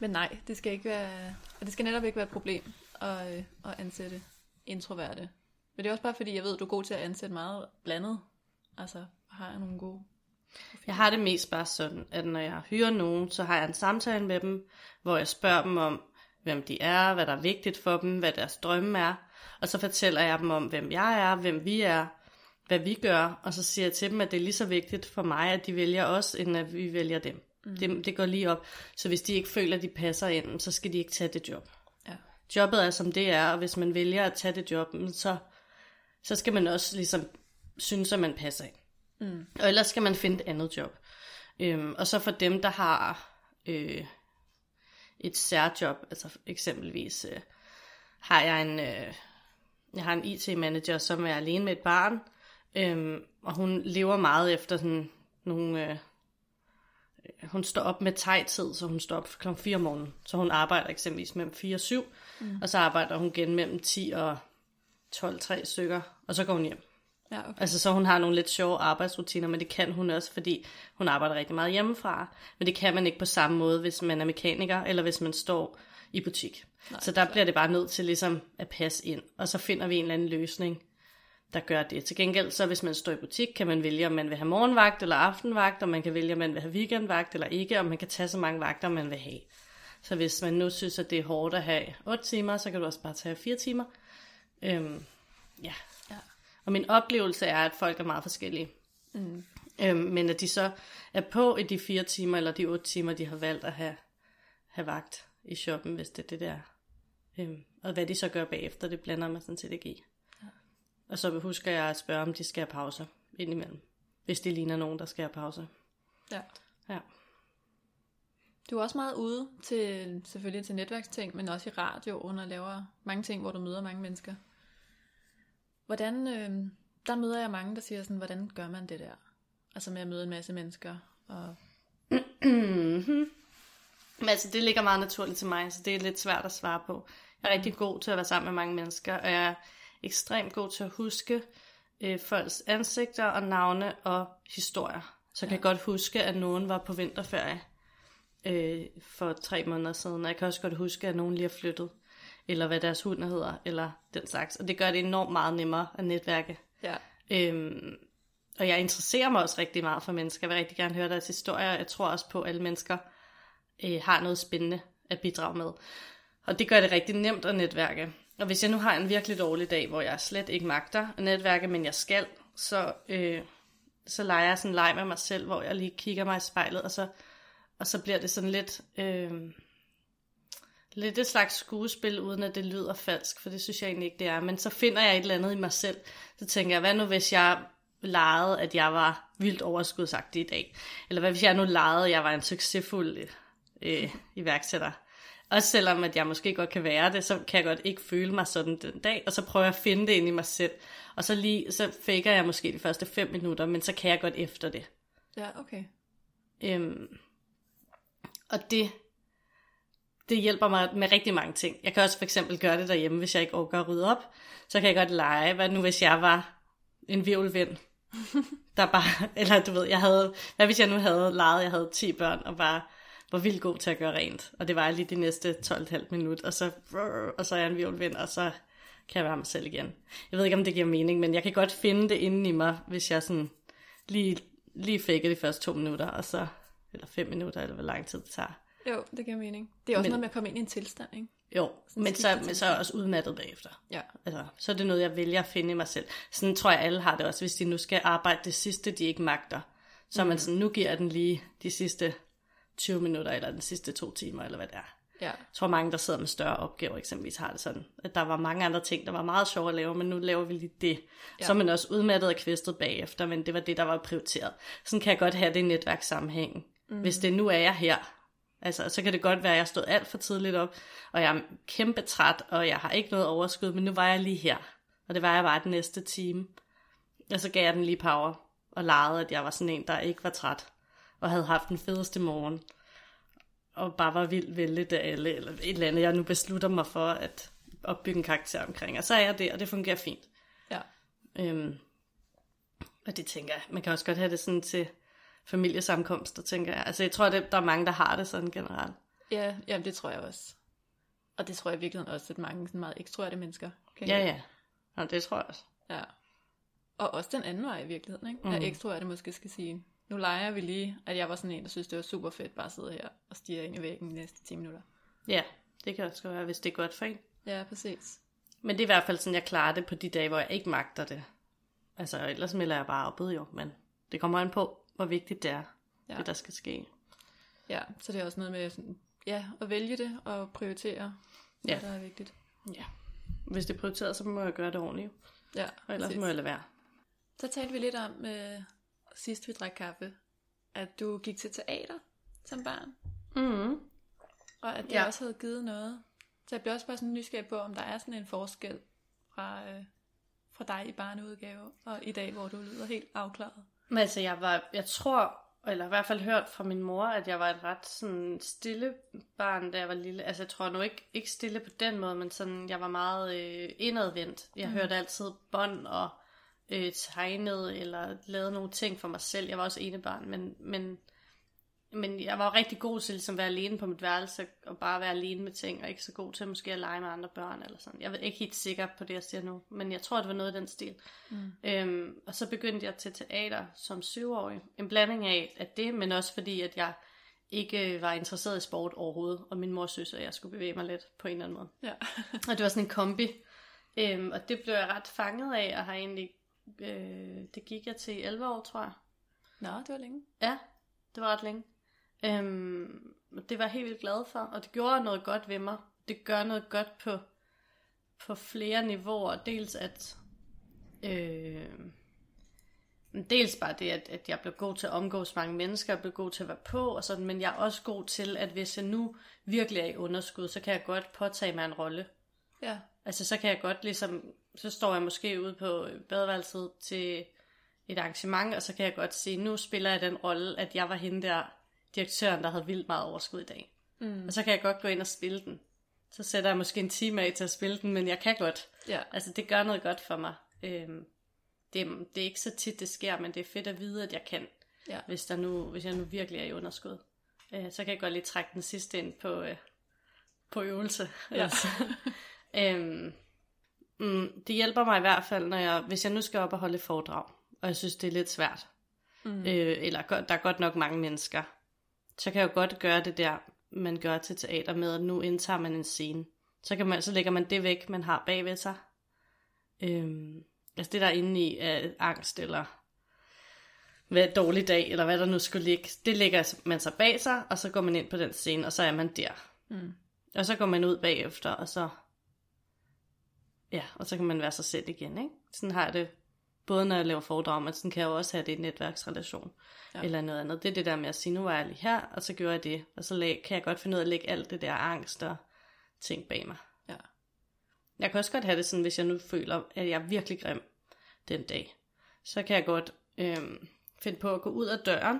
Speaker 1: Men nej, det skal ikke være, og det skal netop ikke være et problem at, øh, at ansætte introverte. Men det er også bare fordi, jeg ved, du er god til at ansætte meget blandet. Altså, har jeg nogle gode...
Speaker 2: Jeg har det mest bare sådan, at når jeg hyrer nogen, så har jeg en samtale med dem, hvor jeg spørger dem om, hvem de er, hvad der er vigtigt for dem, hvad deres drømme er. Og så fortæller jeg dem om, hvem jeg er, hvem vi er, hvad vi gør. Og så siger jeg til dem, at det er lige så vigtigt for mig, at de vælger os, end at vi vælger dem. Mm. Det, det går lige op. Så hvis de ikke føler, at de passer ind, så skal de ikke tage det job.
Speaker 1: Ja.
Speaker 2: Jobbet er, som det er, og hvis man vælger at tage det job, så, så skal man også ligesom synes, at man passer ind. Mm. Og ellers skal man finde et andet job. Øhm, og så for dem, der har øh, et særjob, altså eksempelvis øh, har jeg en, øh, jeg har en IT-manager, som er alene med et barn, øhm, og hun lever meget efter sådan nogle, øh, hun står op med tid, så hun står op kl. 4 om morgenen, så hun arbejder eksempelvis mellem 4 og 7, mm. og så arbejder hun igen mellem 10 og 12, 3 stykker, og så går hun hjem.
Speaker 1: Ja, okay.
Speaker 2: Altså så hun har nogle lidt sjove arbejdsrutiner, men det kan hun også, fordi hun arbejder rigtig meget hjemmefra. Men det kan man ikke på samme måde, hvis man er mekaniker, eller hvis man står i butik. Nej, så der bliver det bare nødt til ligesom at passe ind, og så finder vi en eller anden løsning, der gør det. Til gengæld, så hvis man står i butik, kan man vælge, om man vil have morgenvagt eller aftenvagt, og man kan vælge, om man vil have weekendvagt eller ikke, og man kan tage så mange vagter, man vil have. Så hvis man nu synes, at det er hårdt at have 8 timer, så kan du også bare tage 4 timer. Øhm, ja.
Speaker 1: Ja.
Speaker 2: Og min oplevelse er, at folk er meget forskellige. Mm. Øhm, men at de så er på i de 4 timer, eller de 8 timer, de har valgt at have, have vagt i shoppen, hvis det er det der. Øhm, og hvad de så gør bagefter, det blander man sådan set ikke i. Og så husker jeg at spørge, om de skal have pauser indimellem. Hvis det ligner nogen, der skal have pauser.
Speaker 1: Ja.
Speaker 2: Ja.
Speaker 1: Du er også meget ude til, selvfølgelig til netværksting, men også i radioen og laver mange ting, hvor du møder mange mennesker. Hvordan, øh, der møder jeg mange, der siger sådan, hvordan gør man det der? Altså med at møde en masse mennesker. Og...
Speaker 2: Men altså, det ligger meget naturligt til mig, så det er lidt svært at svare på. Jeg er rigtig god til at være sammen med mange mennesker, og jeg ekstremt god til at huske øh, folks ansigter og navne og historier. Så ja. kan jeg godt huske, at nogen var på vinterferie øh, for tre måneder siden, og jeg kan også godt huske, at nogen lige har flyttet, eller hvad deres hund hedder, eller den slags. Og det gør det enormt meget nemmere at netværke.
Speaker 1: Ja.
Speaker 2: Øhm, og jeg interesserer mig også rigtig meget for mennesker. Jeg vil rigtig gerne høre deres historier. Jeg tror også på, at alle mennesker øh, har noget spændende at bidrage med. Og det gør det rigtig nemt at netværke. Og hvis jeg nu har en virkelig dårlig dag, hvor jeg slet ikke magter at netværke, men jeg skal, så, øh, så leger jeg sådan en leg med mig selv, hvor jeg lige kigger mig i spejlet, og så, og så bliver det sådan lidt, øh, lidt et slags skuespil, uden at det lyder falsk, for det synes jeg egentlig ikke, det er. Men så finder jeg et eller andet i mig selv. Så tænker jeg, hvad nu hvis jeg legede, at jeg var vildt overskudsagtig i dag? Eller hvad hvis jeg nu legede, at jeg var en succesfuld øh, iværksætter? Også selvom at jeg måske godt kan være det, så kan jeg godt ikke føle mig sådan den dag, og så prøver jeg at finde det ind i mig selv. Og så lige, så faker jeg måske de første fem minutter, men så kan jeg godt efter det.
Speaker 1: Ja, okay.
Speaker 2: Øhm, og det, det hjælper mig med rigtig mange ting. Jeg kan også for eksempel gøre det derhjemme, hvis jeg ikke overgår at rydde op. Så kan jeg godt lege, hvad nu hvis jeg var en virvelvind, der bare, eller du ved, jeg havde, hvad hvis jeg nu havde leget, jeg havde 10 børn, og bare var vildt god til at gøre rent. Og det var lige de næste 12,5 minut, og så, og så er jeg en virvelvind, og så kan jeg være mig selv igen. Jeg ved ikke, om det giver mening, men jeg kan godt finde det inde i mig, hvis jeg sådan lige, lige fik de første to minutter, og så, eller fem minutter, eller hvor lang tid det tager.
Speaker 1: Jo, det giver mening. Det er også men, noget med at komme ind i en tilstand, ikke?
Speaker 2: Jo, sådan men så, men så er jeg også udmattet bagefter.
Speaker 1: Ja.
Speaker 2: Altså, så er det noget, jeg vælger at finde i mig selv. Sådan tror jeg, alle har det også, hvis de nu skal arbejde det sidste, de ikke magter. Så mm. man sådan, nu giver den lige de sidste 20 minutter, eller den sidste to timer, eller hvad det er.
Speaker 1: Ja.
Speaker 2: Jeg tror mange, der sidder med større opgaver eksempelvis, har det sådan, at der var mange andre ting, der var meget sjove at lave, men nu laver vi lige det. Ja. Så er man også udmattet og kvæstet bagefter, men det var det, der var prioriteret. Sådan kan jeg godt have det i netværkssammenhængen. Mm. Hvis det nu er jeg her, Altså, så kan det godt være, at jeg stod alt for tidligt op, og jeg er kæmpe træt, og jeg har ikke noget overskud, men nu var jeg lige her. Og det var jeg bare den næste time. Og så gav jeg den lige power, og legede, at jeg var sådan en, der ikke var træt, og havde haft den fedeste morgen, og bare var vildt vældig af alle, eller et eller andet, jeg nu beslutter mig for at opbygge en karakter omkring. Og så er jeg det, og det fungerer fint.
Speaker 1: Ja.
Speaker 2: Øhm, og det tænker jeg, man kan også godt have det sådan til familiesamkomster, tænker jeg. Altså jeg tror, at der er mange, der har det sådan generelt.
Speaker 1: Ja, jamen det tror jeg også. Og det tror jeg i virkeligheden også, at mange sådan meget ekstroverte mennesker kan
Speaker 2: Ja, ja. Og det tror jeg også.
Speaker 1: ja. Og også den anden vej i virkeligheden, ikke? Mm. At ekstroverte måske skal sige, nu leger vi lige, at jeg var sådan en, der synes, det var super fedt bare at sidde her og stige ind i væggen de næste 10 minutter.
Speaker 2: Ja, det kan også være, hvis det er godt for en.
Speaker 1: Ja, præcis.
Speaker 2: Men det er i hvert fald sådan, jeg klarer det på de dage, hvor jeg ikke magter det. Altså, ellers melder jeg bare op jo, men det kommer an på, hvor vigtigt det er,
Speaker 1: Ja.
Speaker 2: det der skal ske.
Speaker 1: Ja, så det er også noget med sådan, ja, at vælge det og prioritere, hvad
Speaker 2: Ja.
Speaker 1: der er vigtigt.
Speaker 2: Ja. Hvis det er prioriteret, så må jeg gøre det ordentligt.
Speaker 1: Ja,
Speaker 2: og ellers
Speaker 1: præcis.
Speaker 2: må jeg lade være.
Speaker 1: Så talte vi lidt om, øh, sidst vi drak kaffe, at du gik til teater som barn,
Speaker 2: Mm.
Speaker 1: og at det
Speaker 2: Ja.
Speaker 1: også havde givet noget. Så jeg blev også bare sådan nysgerrig på, om der er sådan en forskel fra, øh, fra dig i barneudgave, og i dag, hvor du lyder helt afklaret.
Speaker 2: Men altså, jeg var, jeg tror, eller i hvert fald hørt fra min mor, at jeg var et ret sådan stille barn, da jeg var lille. Altså, jeg tror nu ikke, ikke stille på den måde, men sådan, jeg var meget øh, indadvendt. Jeg mm. hørte altid bånd og øh, tegnede, eller lavede nogle ting for mig selv. Jeg var også ene barn, men, men, men jeg var rigtig god til ligesom, at være alene på mit værelse, og bare være alene med ting, og ikke så god til måske at lege med andre børn, eller sådan. Jeg er ikke helt sikker på det, jeg siger nu, men jeg tror, det var noget i den stil. Mm. Øhm, og så begyndte jeg til teater som syvårig. En blanding af, af det, men også fordi, at jeg ikke var interesseret i sport overhovedet, og min mor synes, at jeg skulle bevæge mig lidt på en eller anden måde.
Speaker 1: Ja.
Speaker 2: Og det var sådan en kombi. Øhm, og det blev jeg ret fanget af, og har egentlig, øh, det gik jeg til i 11 år, tror jeg.
Speaker 1: Nå, det var længe.
Speaker 2: Ja, det var ret længe. Øhm, det var jeg helt vildt glad for, og det gjorde noget godt ved mig. Det gør noget godt på, på flere niveauer. Dels at... Øh, dels bare det, at, at jeg blev god til at omgås mange mennesker, jeg blev god til at være på, og sådan, men jeg er også god til, at hvis jeg nu virkelig er i underskud, så kan jeg godt påtage mig en rolle.
Speaker 1: Ja.
Speaker 2: Altså, så kan jeg godt ligesom, så står jeg måske ude på badeværelset til et arrangement, og så kan jeg godt se, nu spiller jeg den rolle, at jeg var hende der, direktøren, der havde vildt meget overskud i dag. Mm. Og så kan jeg godt gå ind og spille den. Så sætter jeg måske en time af til at spille den, men jeg kan godt.
Speaker 1: Ja.
Speaker 2: Altså, det gør noget godt for mig. Øhm, det, er- det er ikke så tit, det sker, men det er fedt at vide, at jeg kan,
Speaker 1: Ja.
Speaker 2: hvis, der nu, hvis jeg nu virkelig er i underskud. Øh, så kan jeg godt lige trække den sidste ind på, øh, på øvelse.
Speaker 1: Ja.
Speaker 2: Altså. øhm, mm, det hjælper mig i hvert fald, når jeg, hvis jeg nu skal op og holde et foredrag, og jeg synes, det er lidt svært, mm. øh, eller der er godt nok mange mennesker, så kan jeg jo godt gøre det der, man gør til teater med, at nu indtager man en scene. Så, kan man, så lægger man det væk, man har bagved sig. Øhm, altså det der er inde i er angst, eller hvad dårlig dag, eller hvad der nu skulle ligge, det lægger man sig bag sig, og så går man ind på den scene, og så er man der.
Speaker 1: Mm.
Speaker 2: Og så går man ud bagefter, og så, ja, og så kan man være sig selv igen, ikke? Sådan har jeg det, både når jeg laver foredrag, men sådan kan jeg jo også have det i en netværksrelation,
Speaker 1: Ja.
Speaker 2: eller noget andet. Det er det der med at sige, nu var jeg lige her, og så gjorde jeg det, og så lag, kan jeg godt finde ud af at lægge alt det der angst og ting bag mig.
Speaker 1: Ja.
Speaker 2: Jeg kan også godt have det sådan, hvis jeg nu føler, at jeg er virkelig grim den dag. Så kan jeg godt øhm, finde på at gå ud af døren,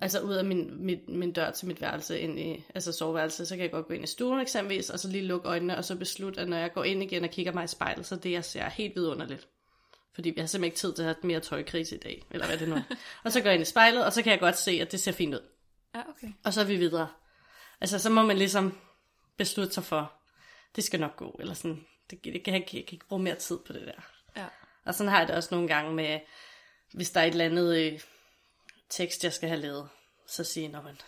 Speaker 2: altså ud af min, min, min dør til mit værelse, ind i, altså soveværelse, så kan jeg godt gå ind i stuen eksempelvis, og så lige lukke øjnene, og så beslutte, at når jeg går ind igen og kigger mig i spejlet, så det jeg ser er helt vidunderligt. Fordi jeg har simpelthen ikke tid til at have mere tøjkrise i dag, eller hvad det nu er. og så går jeg ind i spejlet, og så kan jeg godt se, at det ser fint ud.
Speaker 1: Ja, okay.
Speaker 2: Og så er vi videre. Altså, så må man ligesom beslutte sig for, det skal nok gå, eller sådan, det, det kan, jeg, jeg kan ikke bruge mere tid på det der.
Speaker 1: Ja.
Speaker 2: Og sådan har jeg det også nogle gange med, hvis der er et eller andet øh, tekst, jeg skal have lavet, så siger jeg, men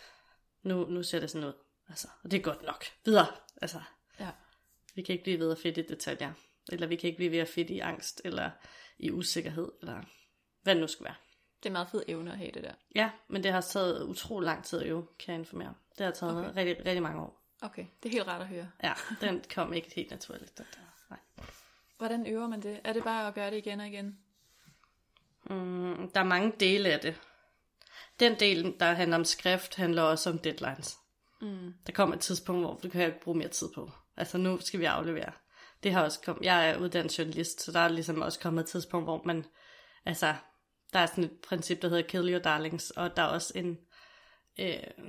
Speaker 2: nu, nu ser det sådan ud. Altså, og det er godt nok. Videre. Altså,
Speaker 1: Ja.
Speaker 2: vi kan ikke blive ved at fedt i detaljer. Eller vi kan ikke blive ved at fedt i angst, eller i usikkerhed, eller hvad det nu skal være.
Speaker 1: Det er meget fed evne at have det der.
Speaker 2: Ja, men det har taget utrolig lang tid at øve, kan jeg informere. Det har taget
Speaker 1: okay.
Speaker 2: rigtig, rigtig mange år.
Speaker 1: Okay, det er helt rart at høre.
Speaker 2: Ja, den kom ikke helt naturligt. Den der. Nej.
Speaker 1: Hvordan øver man det? Er det bare at gøre det igen og igen?
Speaker 2: Mm, der er mange dele af det. Den del, der handler om skrift, handler også om deadlines. Mm. Der kommer et tidspunkt, hvor det kan jeg ikke bruge mere tid på. Altså nu skal vi aflevere. Det har også kommet, jeg er uddannet journalist, så der er ligesom også kommet et tidspunkt, hvor man, altså, der er sådan et princip, der hedder kill your darlings, og der er også en, øh,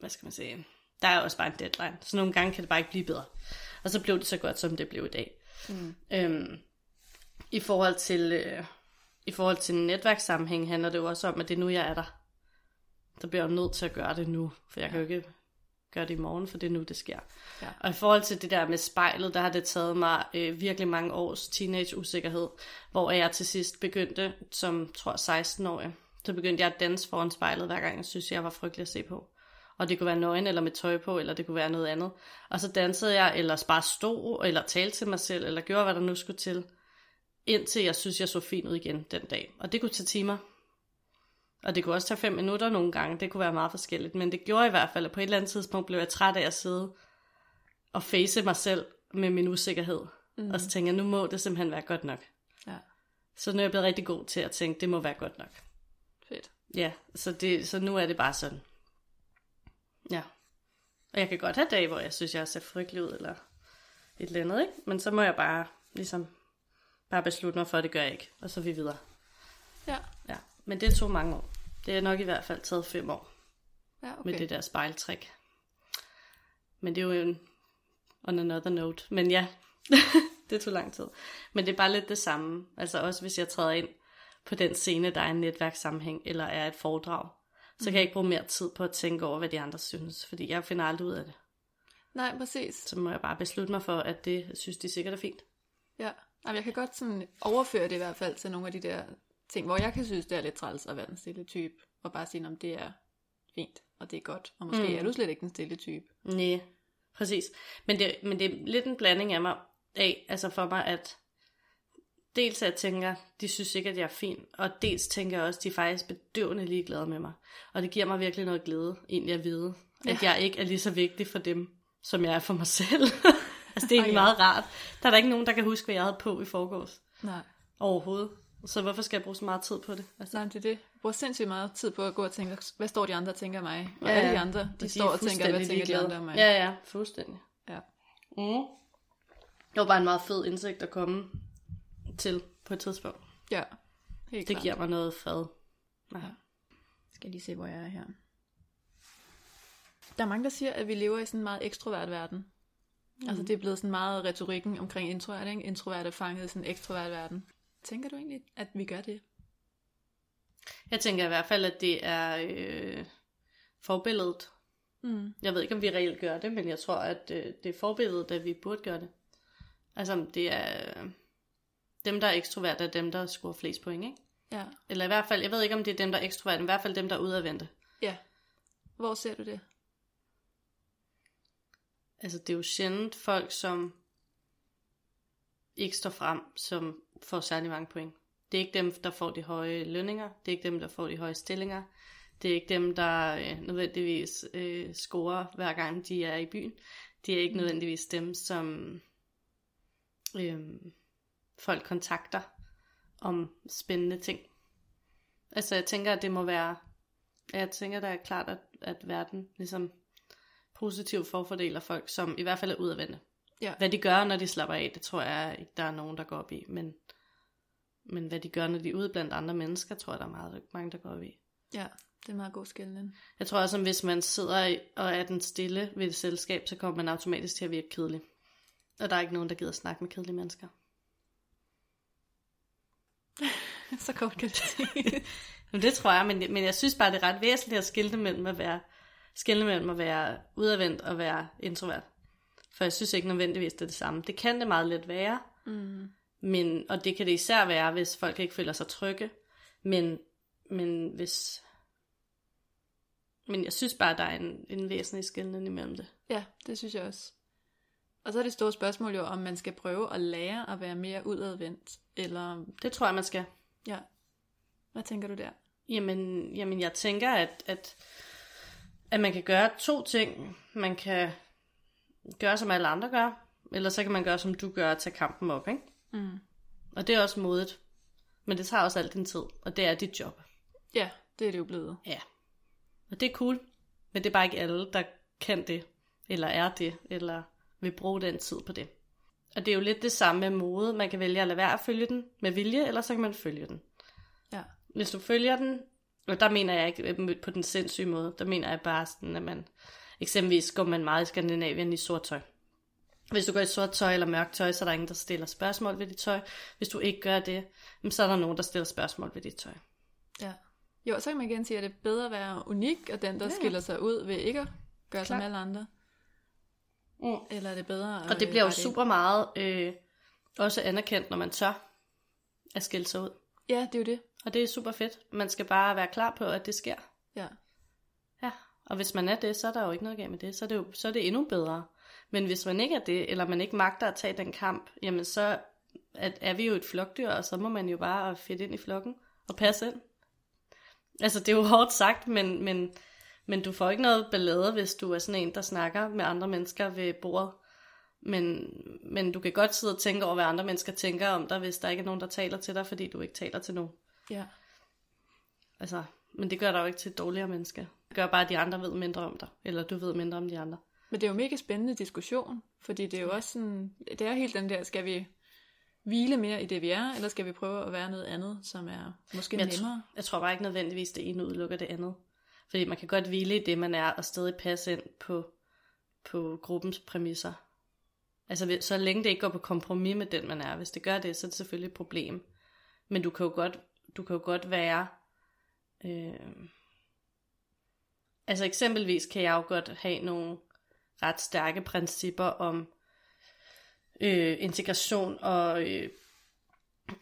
Speaker 2: hvad skal man sige, der er også bare en deadline. Så nogle gange kan det bare ikke blive bedre. Og så blev det så godt, som det blev i dag. Mm. Øhm, I forhold til, øh, i forhold til netværkssammenhæng handler det jo også om, at det er nu, jeg er der. Der bliver jeg nødt til at gøre det nu, for jeg ja. kan jo ikke gøre det i morgen, for det er nu, det sker. Ja. Og i forhold til det der med spejlet, der har det taget mig øh, virkelig mange års teenage-usikkerhed, hvor jeg til sidst begyndte, som tror 16-årig, så begyndte jeg at danse foran spejlet, hver gang jeg synes, jeg var frygtelig at se på. Og det kunne være nøgen, eller med tøj på, eller det kunne være noget andet. Og så dansede jeg, eller bare stod, eller talte til mig selv, eller gjorde, hvad der nu skulle til, indtil jeg synes, jeg så fin ud igen den dag. Og det kunne tage timer. Og det kunne også tage fem minutter nogle gange. Det kunne være meget forskelligt. Men det gjorde i hvert fald, at på et eller andet tidspunkt blev jeg træt af at sidde og face mig selv med min usikkerhed. Mm. Og så tænkte jeg, nu må det simpelthen være godt nok. Ja. Så nu er jeg blevet rigtig god til at tænke, det må være godt nok.
Speaker 1: Fedt.
Speaker 2: Ja, så, det, så nu er det bare sådan. Ja. Og jeg kan godt have dage, hvor jeg synes, jeg ser frygtelig ud, eller et eller andet, ikke? Men så må jeg bare, ligesom, bare beslutte mig for, at det gør jeg ikke. Og så vi videre.
Speaker 1: Ja.
Speaker 2: Ja, men det tog mange år. Det er nok i hvert fald taget fem år.
Speaker 1: Ja, okay.
Speaker 2: Med det der spejltræk. Men det er jo en on another note. Men ja, det tog lang tid. Men det er bare lidt det samme. Altså også hvis jeg træder ind på den scene, der er en netværkssammenhæng, eller er et foredrag, så kan jeg ikke bruge mere tid på at tænke over, hvad de andre synes, fordi jeg finder aldrig ud af det.
Speaker 1: Nej, præcis.
Speaker 2: Så må jeg bare beslutte mig for, at det synes de sikkert er fint.
Speaker 1: Ja, Jamen, jeg kan godt sådan overføre det i hvert fald til nogle af de der ting, hvor jeg kan synes, det er lidt træls at være den stille type, og bare sige, om det er fint, og det er godt, og måske mm. er du slet ikke den stille type.
Speaker 2: Nej, præcis. Men det, men det er lidt en blanding af mig, af, altså for mig, at dels at jeg tænker, de synes sikkert, at jeg er fin, og dels tænker jeg også, at de er faktisk bedøvende ligeglade med mig. Og det giver mig virkelig noget glæde, egentlig at vide, ja. at jeg ikke er lige så vigtig for dem, som jeg er for mig selv. altså det er egentlig ja. meget rart. Der er der ikke nogen, der kan huske, hvad jeg havde på i forgårs.
Speaker 1: Nej.
Speaker 2: Overhovedet. Så hvorfor skal jeg bruge så meget tid på det?
Speaker 1: Altså, Nej, det er det. Jeg bruger sindssygt meget tid på at gå og tænke, hvad står de andre og tænker mig? Og ja, alle de andre, de, de står og tænker, hvad tænker de andre om mig?
Speaker 2: Ja, ja, fuldstændig.
Speaker 1: Ja.
Speaker 2: Mm. Det var bare en meget fed indsigt at komme til på et tidspunkt.
Speaker 1: Ja,
Speaker 2: helt Det klart. giver mig noget fad.
Speaker 1: Ja. Skal jeg lige se, hvor jeg er her. Der er mange, der siger, at vi lever i sådan en meget ekstrovert verden. Mm. Altså det er blevet sådan meget retorikken omkring introvert, ikke? Introvert er fanget i sådan en ekstrovert verden. Tænker du egentlig, at vi gør det?
Speaker 2: Jeg tænker i hvert fald, at det er øh, forbilledet. Mm. Jeg ved ikke, om vi reelt gør det, men jeg tror, at øh, det er forbilledet, at vi burde gøre det. Altså, det er... Øh, dem, der er ekstroverte, er dem, der scorer flest point, ikke?
Speaker 1: Ja.
Speaker 2: Eller i hvert fald, jeg ved ikke, om det er dem, der er ekstroverte, men i hvert fald dem, der er udadvendte.
Speaker 1: Ja. Hvor ser du det?
Speaker 2: Altså, det er jo sjældent folk, som ikke står frem, som får særlig mange point. Det er ikke dem, der får de høje lønninger. Det er ikke dem, der får de høje stillinger. Det er ikke dem, der øh, nødvendigvis øh, scorer hver gang de er i byen. Det er ikke nødvendigvis dem, som øh, folk kontakter om spændende ting. Altså jeg tænker, at det må være, jeg tænker, der er klart, at, at verden ligesom positivt forfordeler folk, som i hvert fald er udadvendte.
Speaker 1: Ja.
Speaker 2: Hvad de gør, når de slapper af, det tror jeg ikke, der er nogen, der går op i. Men, men hvad de gør, når de er ude blandt andre mennesker, tror jeg, der er meget, mange, der går op i.
Speaker 1: Ja, det er en meget god skældning.
Speaker 2: Jeg tror også, at hvis man sidder og er den stille ved et selskab, så kommer man automatisk til at virke kedelig. Og der er ikke nogen, der gider snakke med kedelige mennesker.
Speaker 1: så kort kan det
Speaker 2: Men det tror jeg, men, men jeg synes bare, det er ret væsentligt at skille mellem at være, skille mellem at være udadvendt og være introvert. For jeg synes ikke nødvendigvis, det er det samme. Det kan det meget let være, mm. men, og det kan det især være, hvis folk ikke føler sig trygge. Men, men hvis... Men jeg synes bare, der er en, en væsentlig skældning imellem det.
Speaker 1: Ja, det synes jeg også. Og så er det store spørgsmål jo, om man skal prøve at lære at være mere udadvendt, eller...
Speaker 2: Det tror jeg, man skal.
Speaker 1: Ja. Hvad tænker du der?
Speaker 2: Jamen, jamen jeg tænker, at, at, at man kan gøre to ting. Man kan gøre, som alle andre gør, eller så kan man gøre, som du gør, at tage kampen op, ikke?
Speaker 1: Mm.
Speaker 2: Og det er også modigt. Men det tager også al din tid, og det er dit job.
Speaker 1: Ja, det er det jo blevet.
Speaker 2: Ja. Og det er cool. Men det er bare ikke alle, der kan det, eller er det, eller vil bruge den tid på det. Og det er jo lidt det samme med mode. Man kan vælge at lade være at følge den med vilje, eller så kan man følge den.
Speaker 1: Ja.
Speaker 2: Hvis du følger den, og der mener jeg ikke på den sindssyge måde, der mener jeg bare sådan, at man, eksempelvis går man meget i Skandinavien i sort tøj. Hvis du går i sort tøj eller mørkt tøj, så er der ingen, der stiller spørgsmål ved dit tøj. Hvis du ikke gør det, så er der nogen, der stiller spørgsmål ved dit tøj.
Speaker 1: Ja. Jo, så kan man igen sige, at det er bedre at være unik, og den, der ja, ja. skiller sig ud ved ikke at gøre Klar. som alle andre. Mm. Eller er det bedre
Speaker 2: Og det bliver jo super meget øh, også anerkendt, når man tør at skille sig ud.
Speaker 1: Ja, det er jo det.
Speaker 2: Og det er super fedt. Man skal bare være klar på, at det sker. Og hvis man er det, så er der jo ikke noget galt med det. Så er det, jo, så er det endnu bedre. Men hvis man ikke er det, eller man ikke magter at tage den kamp, jamen så er, er vi jo et flokdyr, og så må man jo bare fedt ind i flokken og passe ind. Altså, det er jo hårdt sagt, men, men, men du får ikke noget ballade, hvis du er sådan en, der snakker med andre mennesker ved bordet. Men, men du kan godt sidde og tænke over, hvad andre mennesker tænker om dig, hvis der ikke er nogen, der taler til dig, fordi du ikke taler til nogen.
Speaker 1: Ja.
Speaker 2: Altså, men det gør dig jo ikke til et dårligere menneske. Gør bare, at de andre ved mindre om dig, eller du ved mindre om de andre.
Speaker 1: Men det er jo mega spændende diskussion, fordi det er jo også sådan, det er helt den der, skal vi hvile mere i det, vi er, eller skal vi prøve at være noget andet, som er måske jeg nemmere?
Speaker 2: T- jeg tror bare ikke nødvendigvis, det ene udelukker det andet. Fordi man kan godt hvile i det, man er, og stadig passe ind på, på gruppens præmisser. Altså, så længe det ikke går på kompromis med den, man er. Hvis det gør det, så er det selvfølgelig et problem. Men du kan jo godt, du kan jo godt være... Øh, altså eksempelvis kan jeg jo godt have nogle ret stærke principper om øh, integration og, øh,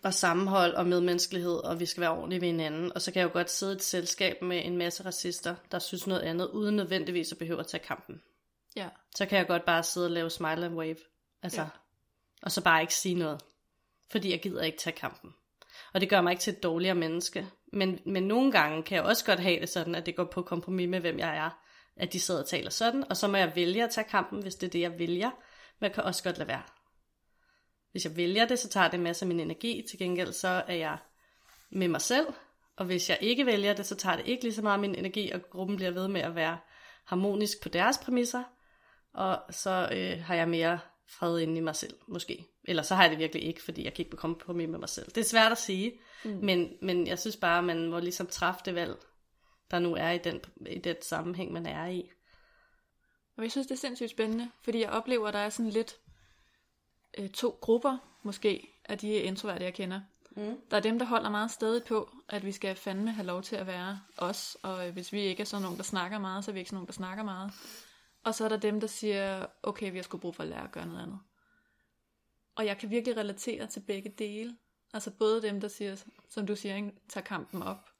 Speaker 2: og sammenhold og medmenneskelighed, og vi skal være ordentlige ved hinanden. Og så kan jeg jo godt sidde i et selskab med en masse racister, der synes noget andet, uden nødvendigvis at behøve at tage kampen.
Speaker 1: Ja.
Speaker 2: Så kan jeg godt bare sidde og lave smile and wave. Altså, ja. Og så bare ikke sige noget. Fordi jeg gider ikke tage kampen. Og det gør mig ikke til et dårligere menneske. Men, men nogle gange kan jeg også godt have det sådan, at det går på kompromis med, hvem jeg er. At de sidder og taler sådan, og så må jeg vælge at tage kampen, hvis det er det, jeg vælger. Men jeg kan også godt lade være. Hvis jeg vælger det, så tager det en masse af min energi. Til gengæld så er jeg med mig selv. Og hvis jeg ikke vælger det, så tager det ikke lige så meget min energi, og gruppen bliver ved med at være harmonisk på deres præmisser. Og så øh, har jeg mere fred inde i mig selv, måske. Eller så har jeg det virkelig ikke, fordi jeg kan ikke på kompromis med mig selv. Det er svært at sige, mm. men, men jeg synes bare, at man må ligesom træffe det valg, der nu er i den, i den sammenhæng, man er i.
Speaker 1: Og jeg synes, det er sindssygt spændende, fordi jeg oplever, at der er sådan lidt øh, to grupper, måske, af de introverte, jeg kender. Mm. Der er dem, der holder meget stadig på, at vi skal fandme have lov til at være os, og hvis vi ikke er sådan nogen, der snakker meget, så er vi ikke sådan nogen, der snakker meget. Og så er der dem, der siger, okay, vi har sgu brug for at lære at gøre noget andet. Og jeg kan virkelig relatere til begge dele. Altså både dem, der siger, som du siger, tager kampen op,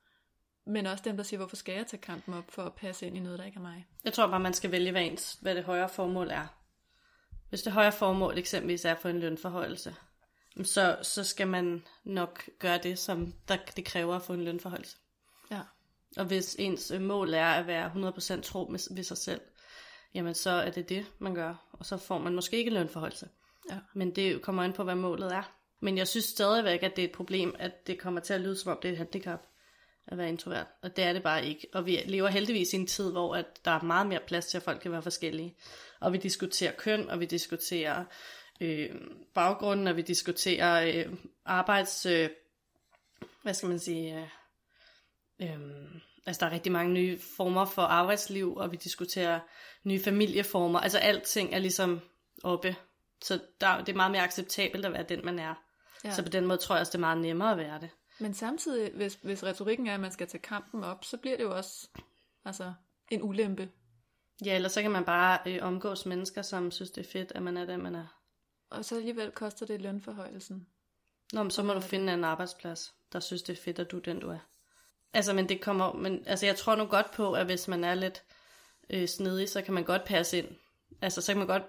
Speaker 1: men også dem, der siger, hvorfor skal jeg tage kampen op for at passe ind i noget, der ikke er mig.
Speaker 2: Jeg tror bare, man skal vælge, hvad, ens, hvad det højere formål er. Hvis det højere formål eksempelvis er for en lønforhøjelse, så, så skal man nok gøre det, som der, det kræver at få en lønforhøjelse.
Speaker 1: Ja.
Speaker 2: Og hvis ens mål er at være 100% tro med, ved sig selv, jamen så er det det, man gør. Og så får man måske ikke lønforholdelse.
Speaker 1: Ja.
Speaker 2: Men det kommer an på, hvad målet er. Men jeg synes stadigvæk, at det er et problem, at det kommer til at lyde som om, det er et handicap at være introvert. Og det er det bare ikke. Og vi lever heldigvis i en tid, hvor at der er meget mere plads til, at folk kan være forskellige. Og vi diskuterer køn, og vi diskuterer øh, baggrunden, og vi diskuterer øh, arbejds... Øh, hvad skal man sige... Øh, øh, Altså der er rigtig mange nye former for arbejdsliv, og vi diskuterer nye familieformer. Altså alting er ligesom oppe. Så der, det er meget mere acceptabelt at være den, man er. Ja. Så på den måde tror jeg også, det er meget nemmere at være det.
Speaker 1: Men samtidig, hvis, hvis retorikken er, at man skal tage kampen op, så bliver det jo også altså, en ulempe.
Speaker 2: Ja, eller så kan man bare øh, omgås mennesker, som synes, det er fedt, at man er den, man er.
Speaker 1: Og så alligevel koster det lønforhøjelsen.
Speaker 2: Nå, men så må du finde en arbejdsplads, der synes, det er fedt, at du er den, du er. Altså, men det kommer, men altså, jeg tror nu godt på, at hvis man er lidt øh, snedig, så kan man godt passe ind. Altså, så kan man godt,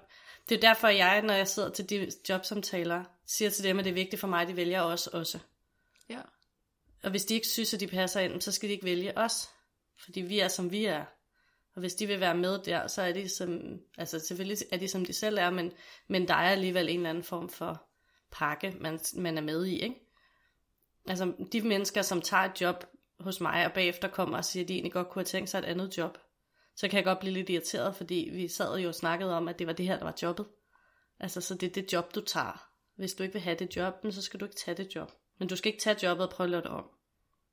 Speaker 2: det er derfor, jeg, når jeg sidder til de jobsamtaler, siger til dem, at det er vigtigt for mig, at de vælger os også.
Speaker 1: Ja.
Speaker 2: Og hvis de ikke synes, at de passer ind, så skal de ikke vælge os. Fordi vi er, som vi er. Og hvis de vil være med der, så er de som, altså selvfølgelig er de, som de selv er, men, men der er alligevel en eller anden form for pakke, man, man er med i, ikke? Altså, de mennesker, som tager et job hos mig, og bagefter kommer og siger, at de egentlig godt kunne have tænkt sig et andet job, så kan jeg godt blive lidt irriteret, fordi vi sad jo og snakkede om, at det var det her, der var jobbet. Altså, så det er det job, du tager. Hvis du ikke vil have det job, så skal du ikke tage det job. Men du skal ikke tage jobbet og prøve at lave det om.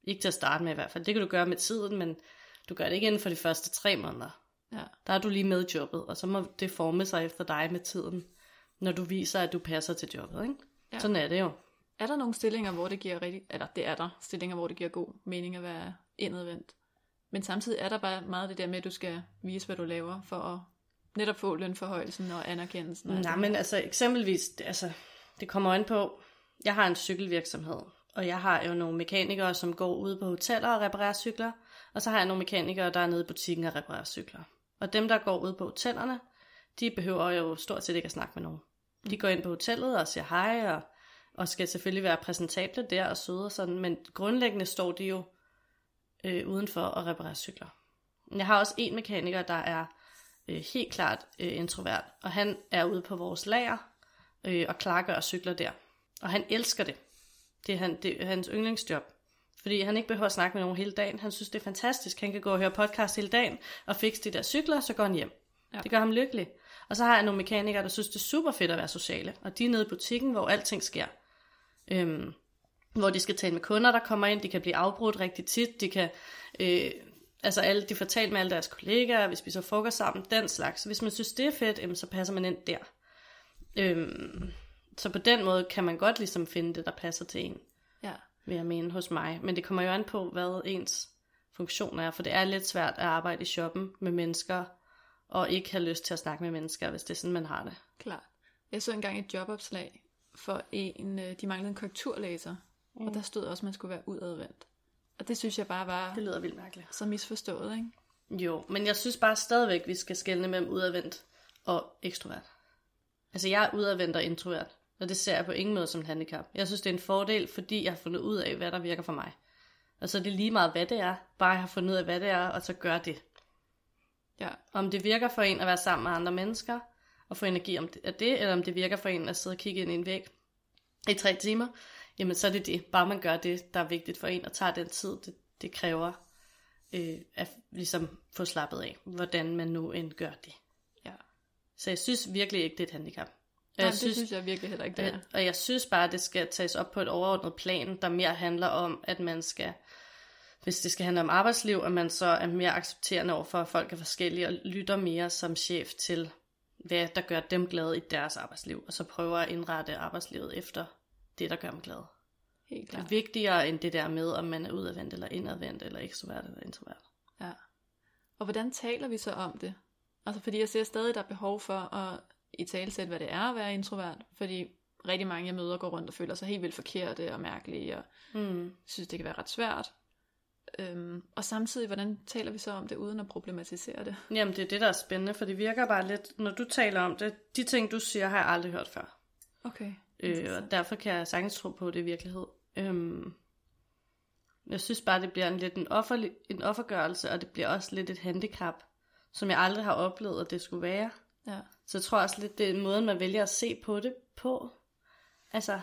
Speaker 2: Ikke til at starte med i hvert fald. Det kan du gøre med tiden, men du gør det ikke inden for de første tre måneder.
Speaker 1: Ja.
Speaker 2: Der er du lige med i jobbet, og så må det forme sig efter dig med tiden, når du viser, at du passer til jobbet. Ikke?
Speaker 1: Ja.
Speaker 2: Sådan er det jo.
Speaker 1: Er der nogle stillinger, hvor det giver rigtig, eller det er der stillinger, hvor det giver god mening at være indadvendt? Men samtidig er der bare meget det der med, at du skal vise, hvad du laver, for at netop få lønforhøjelsen og anerkendelsen. og
Speaker 2: Nej, men altså eksempelvis, altså, det kommer an på, jeg har en cykelvirksomhed, og jeg har jo nogle mekanikere, som går ud på hoteller og reparerer cykler, og så har jeg nogle mekanikere, der er nede i butikken og reparerer cykler. Og dem, der går ud på hotellerne, de behøver jo stort set ikke at snakke med nogen. De går ind på hotellet og siger hej, og, og skal selvfølgelig være præsentable der og søde og sådan, men grundlæggende står de jo øh, udenfor at reparere cykler. Jeg har også en mekaniker, der er øh, helt klart øh, introvert, og han er ude på vores lager øh, og klargør cykler der. Og han elsker det. Det er, han, det er hans yndlingsjob. Fordi han ikke behøver at snakke med nogen hele dagen. Han synes, det er fantastisk. Han kan gå og høre podcast hele dagen og fikse de der cykler, så går han hjem.
Speaker 1: Ja.
Speaker 2: Det gør ham lykkelig. Og så har jeg nogle mekanikere, der synes, det er super fedt at være sociale. Og de er nede i butikken, hvor alting sker. Øhm, hvor de skal tale med kunder, der kommer ind. De kan blive afbrudt rigtig tit. De kan... Øh, altså alle, de får talt med alle deres kollegaer, vi spiser frokost sammen, den slags. Så hvis man synes, det er fedt, jamen, så passer man ind der. Øhm, så på den måde kan man godt ligesom finde det, der passer til en,
Speaker 1: Ja.
Speaker 2: vil jeg mene, hos mig. Men det kommer jo an på, hvad ens funktion er, for det er lidt svært at arbejde i shoppen med mennesker, og ikke have lyst til at snakke med mennesker, hvis det er sådan, man har det.
Speaker 1: Klart. Jeg så engang et jobopslag for en, øh, de manglede en korrekturlæser, mm. og der stod også, at man skulle være udadvendt. Og det synes jeg bare var
Speaker 2: Det lyder vildt mærkeligt.
Speaker 1: så misforstået, ikke?
Speaker 2: Jo, men jeg synes bare stadigvæk, vi skal skelne mellem udadvendt og ekstrovert. Altså, jeg er udadvendt og introvert, og det ser jeg på ingen måde som et handicap. Jeg synes, det er en fordel, fordi jeg har fundet ud af, hvad der virker for mig. Og så er det lige meget, hvad det er. Bare jeg har fundet ud af, hvad det er, og så gør det.
Speaker 1: Ja.
Speaker 2: Om det virker for en at være sammen med andre mennesker, og få energi om det, af det, eller om det virker for en at sidde og kigge ind i en væg i tre timer, jamen så er det det. Bare man gør det, der er vigtigt for en, og tager den tid, det, det kræver øh, at ligesom få slappet af, hvordan man nu end gør det.
Speaker 1: Ja.
Speaker 2: Så jeg synes virkelig ikke, det er et handicap.
Speaker 1: Nej,
Speaker 2: jeg
Speaker 1: det
Speaker 2: synes,
Speaker 1: synes jeg virkelig heller ikke, det er.
Speaker 2: og, jeg synes bare, det skal tages op på et overordnet plan, der mere handler om, at man skal, hvis det skal handle om arbejdsliv, at man så er mere accepterende over for, at folk er forskellige, og lytter mere som chef til, hvad der gør dem glade i deres arbejdsliv, og så prøver at indrette arbejdslivet efter det, der gør dem glade.
Speaker 1: Helt
Speaker 2: Det er
Speaker 1: klart.
Speaker 2: vigtigere end det der med, om man er udadvendt eller indadvendt, eller ekstrovert eller introvert.
Speaker 1: Ja. Og hvordan taler vi så om det? Altså, fordi jeg ser stadig, der er behov for at i talesætte, hvad det er at være introvert. Fordi rigtig mange, jeg møder, går rundt og føler sig helt vildt forkerte og mærkelige, og
Speaker 2: Mm.
Speaker 1: synes, det kan være ret svært. Øhm, og samtidig, hvordan taler vi så om det, uden at problematisere det?
Speaker 2: Jamen, det er det, der er spændende, for det virker bare lidt, når du taler om det, de ting, du siger, har jeg aldrig hørt før.
Speaker 1: Okay.
Speaker 2: Øh, og derfor kan jeg sagtens tro på, at det er virkelighed. Øhm, jeg synes bare, det bliver en lidt en, offer, en offergørelse, og det bliver også lidt et handicap, som jeg aldrig har oplevet, at det skulle være.
Speaker 1: Ja.
Speaker 2: Så jeg tror også lidt, det er en måde, man vælger at se på det på. Altså,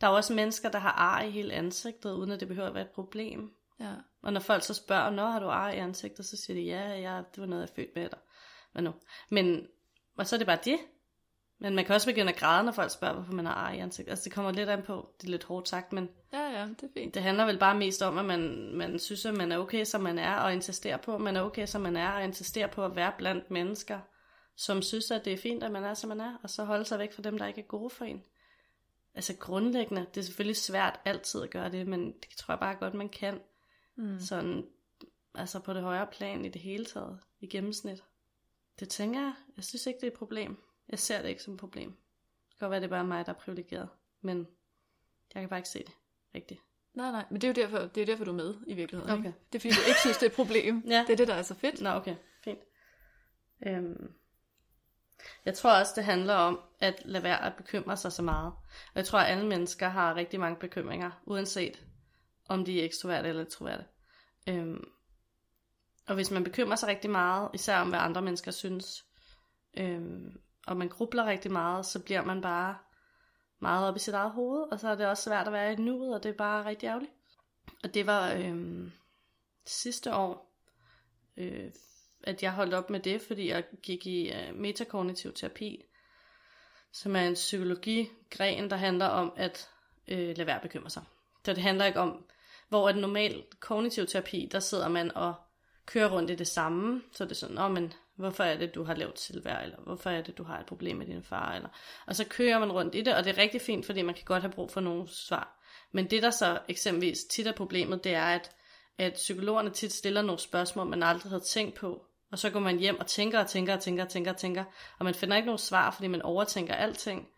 Speaker 2: der er jo også mennesker, der har ar i hele ansigtet, uden at det behøver at være et problem.
Speaker 1: Ja.
Speaker 2: Og når folk så spørger, når har du ar i ansigtet, så siger de, ja, ja, det var noget, jeg født med, eller hvad nu. Men, og så er det bare det. Men man kan også begynde at græde, når folk spørger, hvorfor man har ar i ansigtet. Altså, det kommer lidt an på, det er lidt hårdt sagt, men
Speaker 1: Ja, ja, det er fint.
Speaker 2: det handler vel bare mest om, at man, man synes, at man er okay, som man er, og insisterer på, at man er okay, som man er, og insisterer på at være blandt mennesker, som synes, at det er fint, at man er, som man er, og så holde sig væk fra dem, der ikke er gode for en. Altså grundlæggende, det er selvfølgelig svært altid at gøre det, men det tror jeg bare godt, man kan.
Speaker 1: Mm.
Speaker 2: Sådan, altså på det højere plan i det hele taget, i gennemsnit. Det tænker jeg, jeg synes ikke, det er et problem. Jeg ser det ikke som et problem. Det kan godt være, det er bare mig, der er privilegeret, men jeg kan bare ikke se det rigtigt.
Speaker 1: Nej, nej, men det er jo derfor, det er derfor du er med i virkeligheden.
Speaker 2: Okay.
Speaker 1: Ikke? Det er fordi, du ikke synes, det er et problem.
Speaker 2: Ja.
Speaker 1: Det er det, der er så fedt.
Speaker 2: Nå, okay, fint. Øhm, jeg tror også, det handler om at lade være at bekymre sig så meget. Og jeg tror, at alle mennesker har rigtig mange bekymringer, uanset om de er ekstroverte eller introverte. Øhm, og hvis man bekymrer sig rigtig meget, især om hvad andre mennesker synes, øhm, og man grubler rigtig meget, så bliver man bare meget op i sit eget hoved, og så er det også svært at være i nuet, og det er bare rigtig ærgerligt. Og det var øh, sidste år, øh, at jeg holdt op med det, fordi jeg gik i øh, metakognitiv terapi, som er en psykologigren, der handler om at øh, lade være at bekymre sig. Så det handler ikke om, hvor at normalt kognitiv terapi, der sidder man og kører rundt i det samme, så det er sådan, oh, men hvorfor er det, du har lavet selvværd, eller hvorfor er det, du har et problem med din far, eller, og så kører man rundt i det, og det er rigtig fint, fordi man kan godt have brug for nogle svar. Men det, der så eksempelvis tit er problemet, det er, at, at psykologerne tit stiller nogle spørgsmål, man aldrig havde tænkt på, og så går man hjem og tænker og tænker og tænker og tænker og tænker, og man finder ikke nogen svar, fordi man overtænker alting.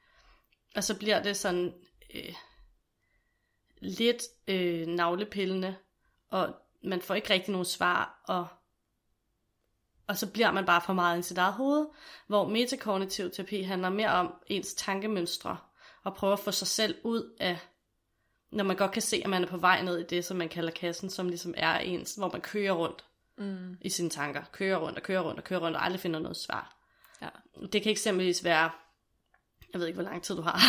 Speaker 2: Og så bliver det sådan øh, lidt øh, navlepillende, og man får ikke rigtig nogen svar, og, og så bliver man bare for meget i sit eget hoved, hvor metakognitiv terapi handler mere om ens tankemønstre, og prøve at få sig selv ud af, når man godt kan se, at man er på vej ned i det, som man kalder kassen, som ligesom er ens, hvor man kører rundt mm. i sine tanker, kører rundt og kører rundt og kører rundt, og aldrig finder noget svar. Ja. Det kan eksempelvis være, jeg ved ikke, hvor lang tid du har,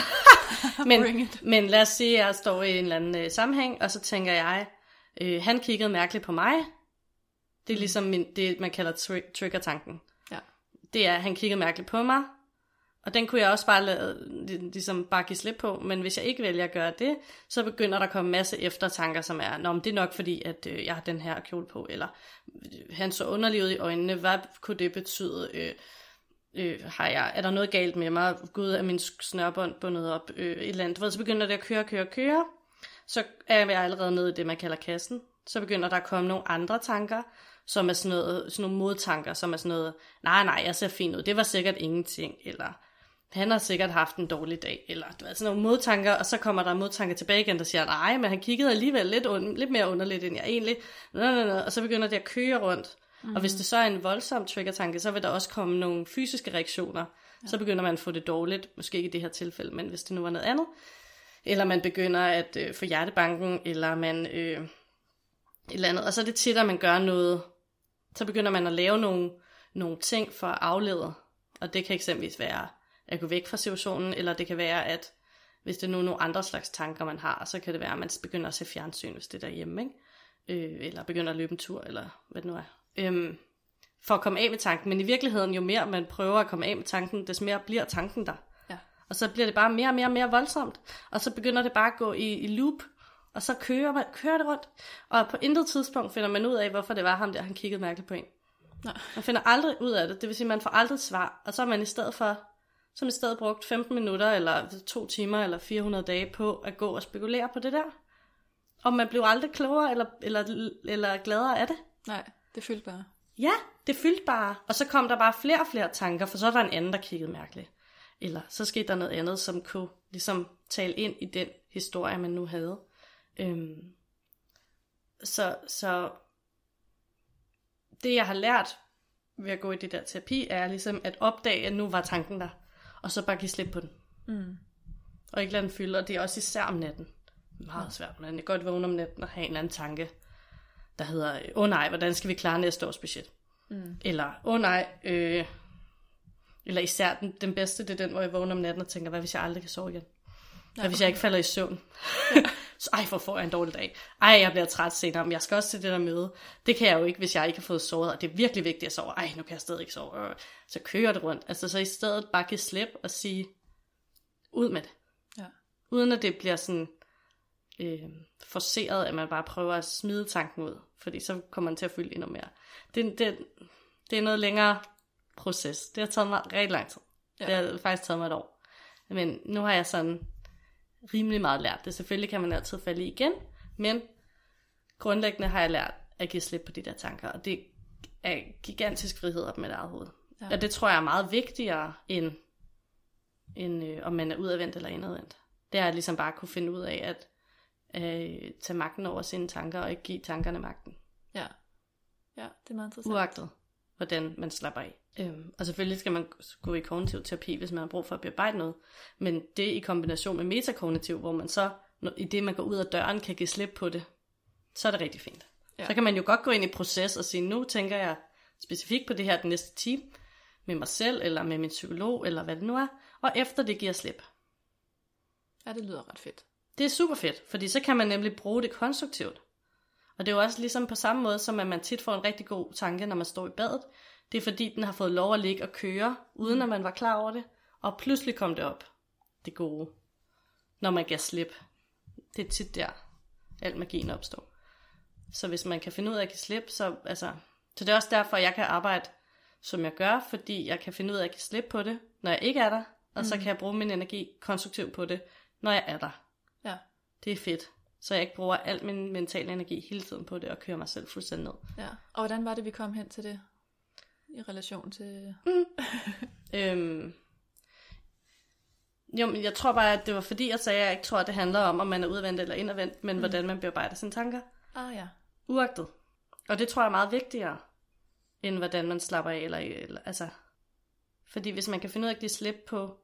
Speaker 2: men, men lad os sige, at jeg står i en eller anden øh, sammenhæng, og så tænker jeg, Øh, han kiggede mærkeligt på mig. Det er ligesom min, det, man kalder tri- trigger-tanken. Ja. Det er, at han kiggede mærkeligt på mig, og den kunne jeg også bare lade, ligesom bare give slip på, men hvis jeg ikke vælger at gøre det, så begynder der at komme masse eftertanker, som er, Nå, men det er nok fordi, at øh, jeg har den her kjole på, eller han så underlig ud i øjnene, hvad kunne det betyde? Øh, øh, har jeg, er der noget galt med mig? Gud, er min snørbånd bundet op? Øh, et eller andet. Så begynder det at køre, køre, køre, så er jeg allerede nede i det, man kalder kassen. Så begynder der at komme nogle andre tanker, som er sådan, noget, sådan nogle modtanker, som er sådan noget, nej, nej, jeg ser fin ud, det var sikkert ingenting, eller han har sikkert haft en dårlig dag, eller du ved, sådan nogle modtanker, og så kommer der modtanker tilbage igen, der siger, nej, men han kiggede alligevel lidt, und- lidt mere underligt, end jeg egentlig, nå, nå, nå, og så begynder det at køre rundt. Mm. Og hvis det så er en voldsom trigger-tanke, så vil der også komme nogle fysiske reaktioner. Ja. Så begynder man at få det dårligt, måske ikke i det her tilfælde, men hvis det nu var noget andet, eller man begynder at øh, få hjertebanken, eller man øh, et eller andet. Og så er det tit, at man gør noget, så begynder man at lave nogle, nogle ting for at aflede. Og det kan eksempelvis være at gå væk fra situationen, eller det kan være, at hvis det er nu nogle andre slags tanker, man har, så kan det være, at man begynder at se fjernsyn, hvis det er derhjemme, ikke? Øh, eller begynder at løbe en tur, eller hvad det nu er. Øhm, for at komme af med tanken. Men i virkeligheden, jo mere man prøver at komme af med tanken, des mere bliver tanken der. Og så bliver det bare mere og mere og mere voldsomt. Og så begynder det bare at gå i, i loop. Og så kører, man, kører det rundt. Og på intet tidspunkt finder man ud af, hvorfor det var ham der, han kiggede mærkeligt på en. Nej. Man finder aldrig ud af det. Det vil sige, man får aldrig svar. Og så er man i stedet for, som i stedet brugt 15 minutter, eller to timer, eller 400 dage på at gå og spekulere på det der. Og man bliver aldrig klogere, eller, eller, eller gladere af det.
Speaker 1: Nej, det fyldte bare.
Speaker 2: Ja, det fyldte bare. Og så kom der bare flere og flere tanker, for så var der en anden, der kiggede mærkeligt. Eller så skete der noget andet, som kunne ligesom tale ind i den historie, man nu havde. Øhm, så, så det jeg har lært ved at gå i det der terapi, er ligesom at opdage, at nu var tanken der, og så bare give slip på den. Mm. Og ikke lade den fylde, og det er også især om natten. Meget svært, man kan godt vågne om natten og have en eller anden tanke, der hedder, åh oh, nej, hvordan skal vi klare næste års budget? Mm. Eller, åh oh, nej, øh, eller især den, den bedste, det er den, hvor jeg vågner om natten og tænker, hvad hvis jeg aldrig kan sove igen? Hvad hvis jeg ikke falder i søvn? så ej, hvor får jeg en dårlig dag. Ej, jeg bliver træt senere, men jeg skal også til det der møde. Det kan jeg jo ikke, hvis jeg ikke har fået sovet, og det er virkelig vigtigt at sove. Ej, nu kan jeg stadig ikke sove. Så kører det rundt. Altså, så i stedet bare give slip og sige, ud med det. Ja. Uden at det bliver sådan øh, forceret, at man bare prøver at smide tanken ud. Fordi så kommer man til at fylde endnu mere. Det, det, det er noget længere proces. Det har taget mig rigtig lang tid. Ja. Det har faktisk taget mig et år. Men nu har jeg sådan rimelig meget lært det. Selvfølgelig kan man altid falde igen, men grundlæggende har jeg lært at give slip på de der tanker, og det er gigantisk frihed op med eget hoved. Ja. Og det tror jeg er meget vigtigere end, end øh, om man er udadvendt eller indadvendt. Det er at ligesom bare kunne finde ud af at øh, tage magten over sine tanker og ikke give tankerne magten.
Speaker 1: Ja, ja det er meget interessant.
Speaker 2: Uagtet, hvordan man slapper af. Øhm, og selvfølgelig skal man gå i kognitiv terapi, hvis man har brug for at bearbejde noget. Men det i kombination med metakognitiv, hvor man så, i det man går ud af døren, kan give slip på det, så er det rigtig fint. Ja. Så kan man jo godt gå ind i proces og sige, nu tænker jeg specifikt på det her den næste time, med mig selv, eller med min psykolog, eller hvad det nu er, og efter det giver slip.
Speaker 1: Ja, det lyder ret fedt.
Speaker 2: Det er super fedt, fordi så kan man nemlig bruge det konstruktivt. Og det er jo også ligesom på samme måde, som at man tit får en rigtig god tanke, når man står i badet. Det er fordi, den har fået lov at ligge og køre, uden at man var klar over det. Og pludselig kom det op, det gode, når man gav slip. Det er tit der, al magien opstår. Så hvis man kan finde ud af at give slip, så, altså, så det er også derfor, jeg kan arbejde, som jeg gør, fordi jeg kan finde ud af at give slip på det, når jeg ikke er der, og mm. så kan jeg bruge min energi konstruktivt på det, når jeg er der.
Speaker 1: Ja.
Speaker 2: Det er fedt. Så jeg ikke bruger al min mentale energi hele tiden på det, og kører mig selv fuldstændig ned.
Speaker 1: Ja. Og hvordan var det, vi kom hen til det? I relation til...
Speaker 2: Mm. øhm, jo, men jeg tror bare, at det var fordi, jeg sagde, at jeg ikke tror, at det handler om, om man er udadvendt eller indadvendt, men mm. hvordan man bearbejder sine tanker.
Speaker 1: Ah ja.
Speaker 2: Uagtet. Og det tror jeg er meget vigtigere, end hvordan man slapper af. Eller, eller, altså, fordi hvis man kan finde ud af at give slip på,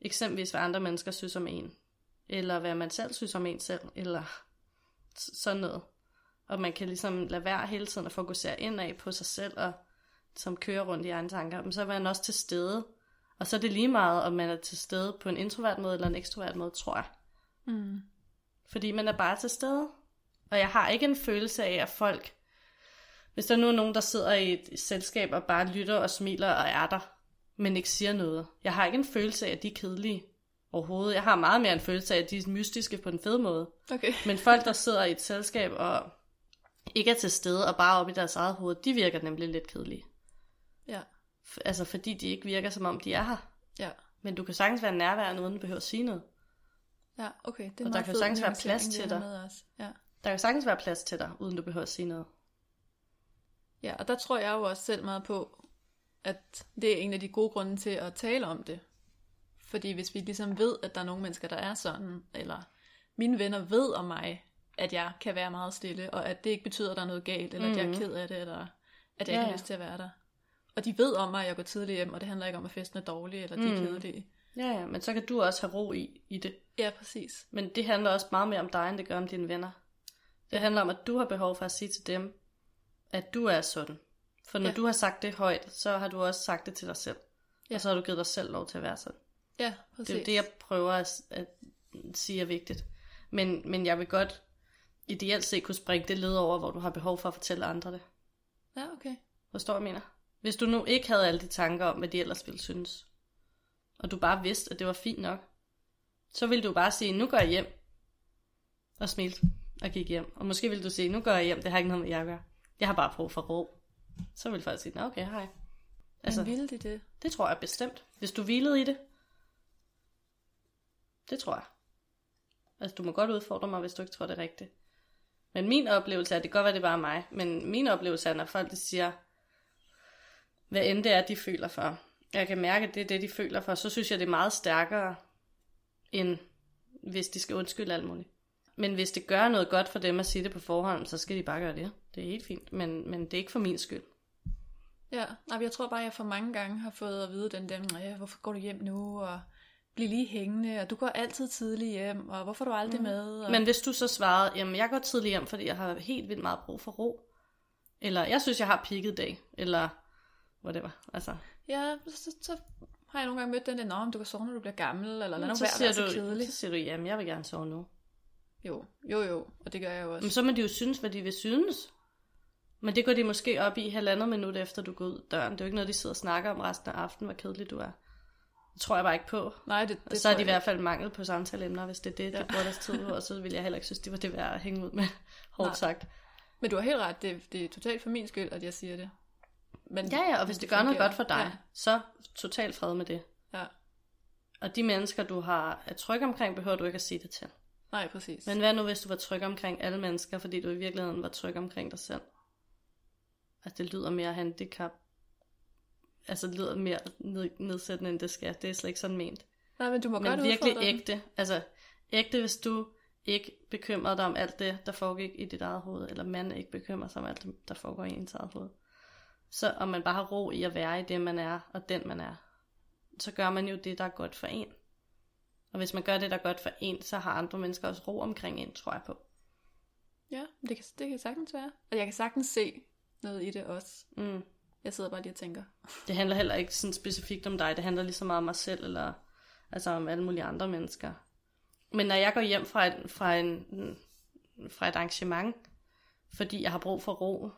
Speaker 2: eksempelvis hvad andre mennesker synes om en, eller hvad man selv synes om en selv, eller sådan noget. Og man kan ligesom lade være hele tiden at fokusere indad på sig selv, og som kører rundt i egne tanker, men så er man også til stede. Og så er det lige meget, om man er til stede på en introvert måde eller en ekstrovert måde, tror jeg.
Speaker 1: Mm.
Speaker 2: Fordi man er bare til stede. Og jeg har ikke en følelse af, at folk... Hvis der nu er nogen, der sidder i et selskab og bare lytter og smiler og er der, men ikke siger noget. Jeg har ikke en følelse af, at de er kedelige overhovedet. Jeg har meget mere en følelse af, at de er mystiske på den fede måde.
Speaker 1: Okay.
Speaker 2: Men folk, der sidder i et selskab og ikke er til stede og bare op i deres eget hoved, de virker nemlig lidt kedelige.
Speaker 1: Ja.
Speaker 2: Altså fordi de ikke virker, som om de er her.
Speaker 1: Ja.
Speaker 2: Men du kan sagtens være nærværende, uden du behøver at sige noget.
Speaker 1: Ja, okay. Det er
Speaker 2: Og der kan
Speaker 1: fed
Speaker 2: sagtens være plads til dig.
Speaker 1: med Også. Ja.
Speaker 2: Der kan sagtens være plads til dig, uden du behøver at sige noget.
Speaker 1: ja, og der tror jeg jo også selv meget på, at det er en af de gode grunde til at tale om det. Fordi hvis vi ligesom ved, at der er nogle mennesker, der er sådan, eller mine venner ved om mig, at jeg kan være meget stille, og at det ikke betyder, at der er noget galt, eller mm. at jeg er
Speaker 2: Mhm.
Speaker 1: ked af det, eller at jeg
Speaker 2: Ja,
Speaker 1: ikke har lyst til at være der. Og de ved om mig, at jeg går tidligt hjem, og det handler ikke om, at festen er dårlig, eller de er
Speaker 2: Mm.
Speaker 1: kedelige.
Speaker 2: Ja, ja, men så kan du også have ro i, i det.
Speaker 1: Ja, præcis.
Speaker 2: Men det handler også meget mere om dig, end det gør om dine venner. Det handler om, at du har behov for at sige til dem, at du er sådan. For når
Speaker 1: Ja.
Speaker 2: du har sagt det højt, så har du også sagt det til dig selv.
Speaker 1: Ja.
Speaker 2: Og så har du givet dig selv lov til at være sådan.
Speaker 1: Ja, præcis.
Speaker 2: Det er jo det, jeg prøver at, at sige er vigtigt. Men, men jeg vil godt ideelt set kunne springe det led over, hvor du har behov for at fortælle andre det.
Speaker 1: Ja, okay.
Speaker 2: Forstår du, jeg mener? Hvis du nu ikke havde alle de tanker om, hvad de ellers ville synes, og du bare vidste, at det var fint nok, så ville du bare sige, nu går jeg hjem, og smilte og gik hjem. Og måske ville du sige, nu går jeg hjem, det har ikke noget med jer at gøre. Jeg har bare brug for ro. Så ville folk sige, nå okay, hej.
Speaker 1: Altså, Men ville de det?
Speaker 2: det tror jeg bestemt. Hvis du hvilede i det. Det tror jeg. Altså, du må godt udfordre mig, hvis du ikke tror, det er rigtigt. Men min oplevelse er, det kan godt være, det er bare mig, men min oplevelse er, når folk de siger, hvad end det er, de føler for. Jeg kan mærke, at det er det, de føler for. Så synes jeg, det er meget stærkere, end hvis de skal undskylde alt muligt. Men hvis det gør noget godt for dem at sige det på forhånd, så skal de bare gøre det. Det er helt fint, men, men det er ikke for min skyld.
Speaker 1: Ja, nej, jeg tror bare, jeg for mange gange har fået at vide den der, hvorfor går du hjem nu, og bliv lige hængende, og du går altid tidligt hjem, og hvorfor er du aldrig med? Og...
Speaker 2: Men hvis du så svarede, jamen jeg går tidligt hjem, fordi jeg har helt vildt meget brug for ro. Eller jeg synes, jeg har i dag. Eller whatever. Altså,
Speaker 1: Ja, så, så har jeg nogle gange mødt den der, Nå, men du kan sove, når du bliver gammel, eller lad nu
Speaker 2: så,
Speaker 1: være, så
Speaker 2: du,
Speaker 1: kedelig.
Speaker 2: så siger du, jamen jeg vil gerne sove nu.
Speaker 1: Jo, jo, jo, og det gør jeg jo også.
Speaker 2: Men så må de jo synes, hvad de vil synes. Men det går de måske op i halvandet minut efter, du går ud døren. Det er jo ikke noget, de sidder og snakker om resten af aftenen, hvor kedelig du er. Det tror jeg bare ikke på.
Speaker 1: Nej, det,
Speaker 2: Og
Speaker 1: det
Speaker 2: så er
Speaker 1: tror
Speaker 2: de i hvert fald mangel på samtaleemner, hvis det er det, de
Speaker 1: Ja.
Speaker 2: bruger deres tid på. Og så vil jeg heller ikke synes, det var det værd at hænge ud med, hårdt
Speaker 1: Nej.
Speaker 2: sagt.
Speaker 1: Men du har helt ret, det, det er totalt for min skyld, at jeg siger det. Men,
Speaker 2: Ja, ja, og hvis det gør noget godt for dig,
Speaker 1: Ja,
Speaker 2: så totalt fred med det.
Speaker 1: ja.
Speaker 2: Og de mennesker, du har er tryg omkring, behøver du ikke at sige det til.
Speaker 1: Nej, præcis.
Speaker 2: Men hvad nu, hvis du var tryg omkring alle mennesker, fordi du i virkeligheden var tryg omkring dig selv? Altså, det lyder mere handicap. Altså, det lyder mere ned- nedsættende, end det skal. Det er slet ikke sådan ment.
Speaker 1: Nej, men du må
Speaker 2: Men
Speaker 1: godt
Speaker 2: virkelig ægte. Altså, ægte, hvis du ikke bekymrede dig om alt det, der foregik i dit eget hoved, eller man ikke bekymrer sig om alt det, der foregår i ens eget hoved. Så om man bare har ro i at være i det, man er, og den man er, så gør man jo det, der er godt for en. Og hvis man gør det, der er godt for en, så har andre mennesker også ro omkring en, tror jeg på.
Speaker 1: Ja, det kan, det kan sagtens være. Og jeg kan sagtens se noget i det også.
Speaker 2: Mm.
Speaker 1: Jeg sidder bare lige og tænker.
Speaker 2: Det handler heller ikke sådan specifikt om dig, det handler lige så meget om mig selv, eller altså om alle mulige andre mennesker. Men når jeg går hjem fra et, fra en, fra et arrangement, fordi jeg har brug for ro,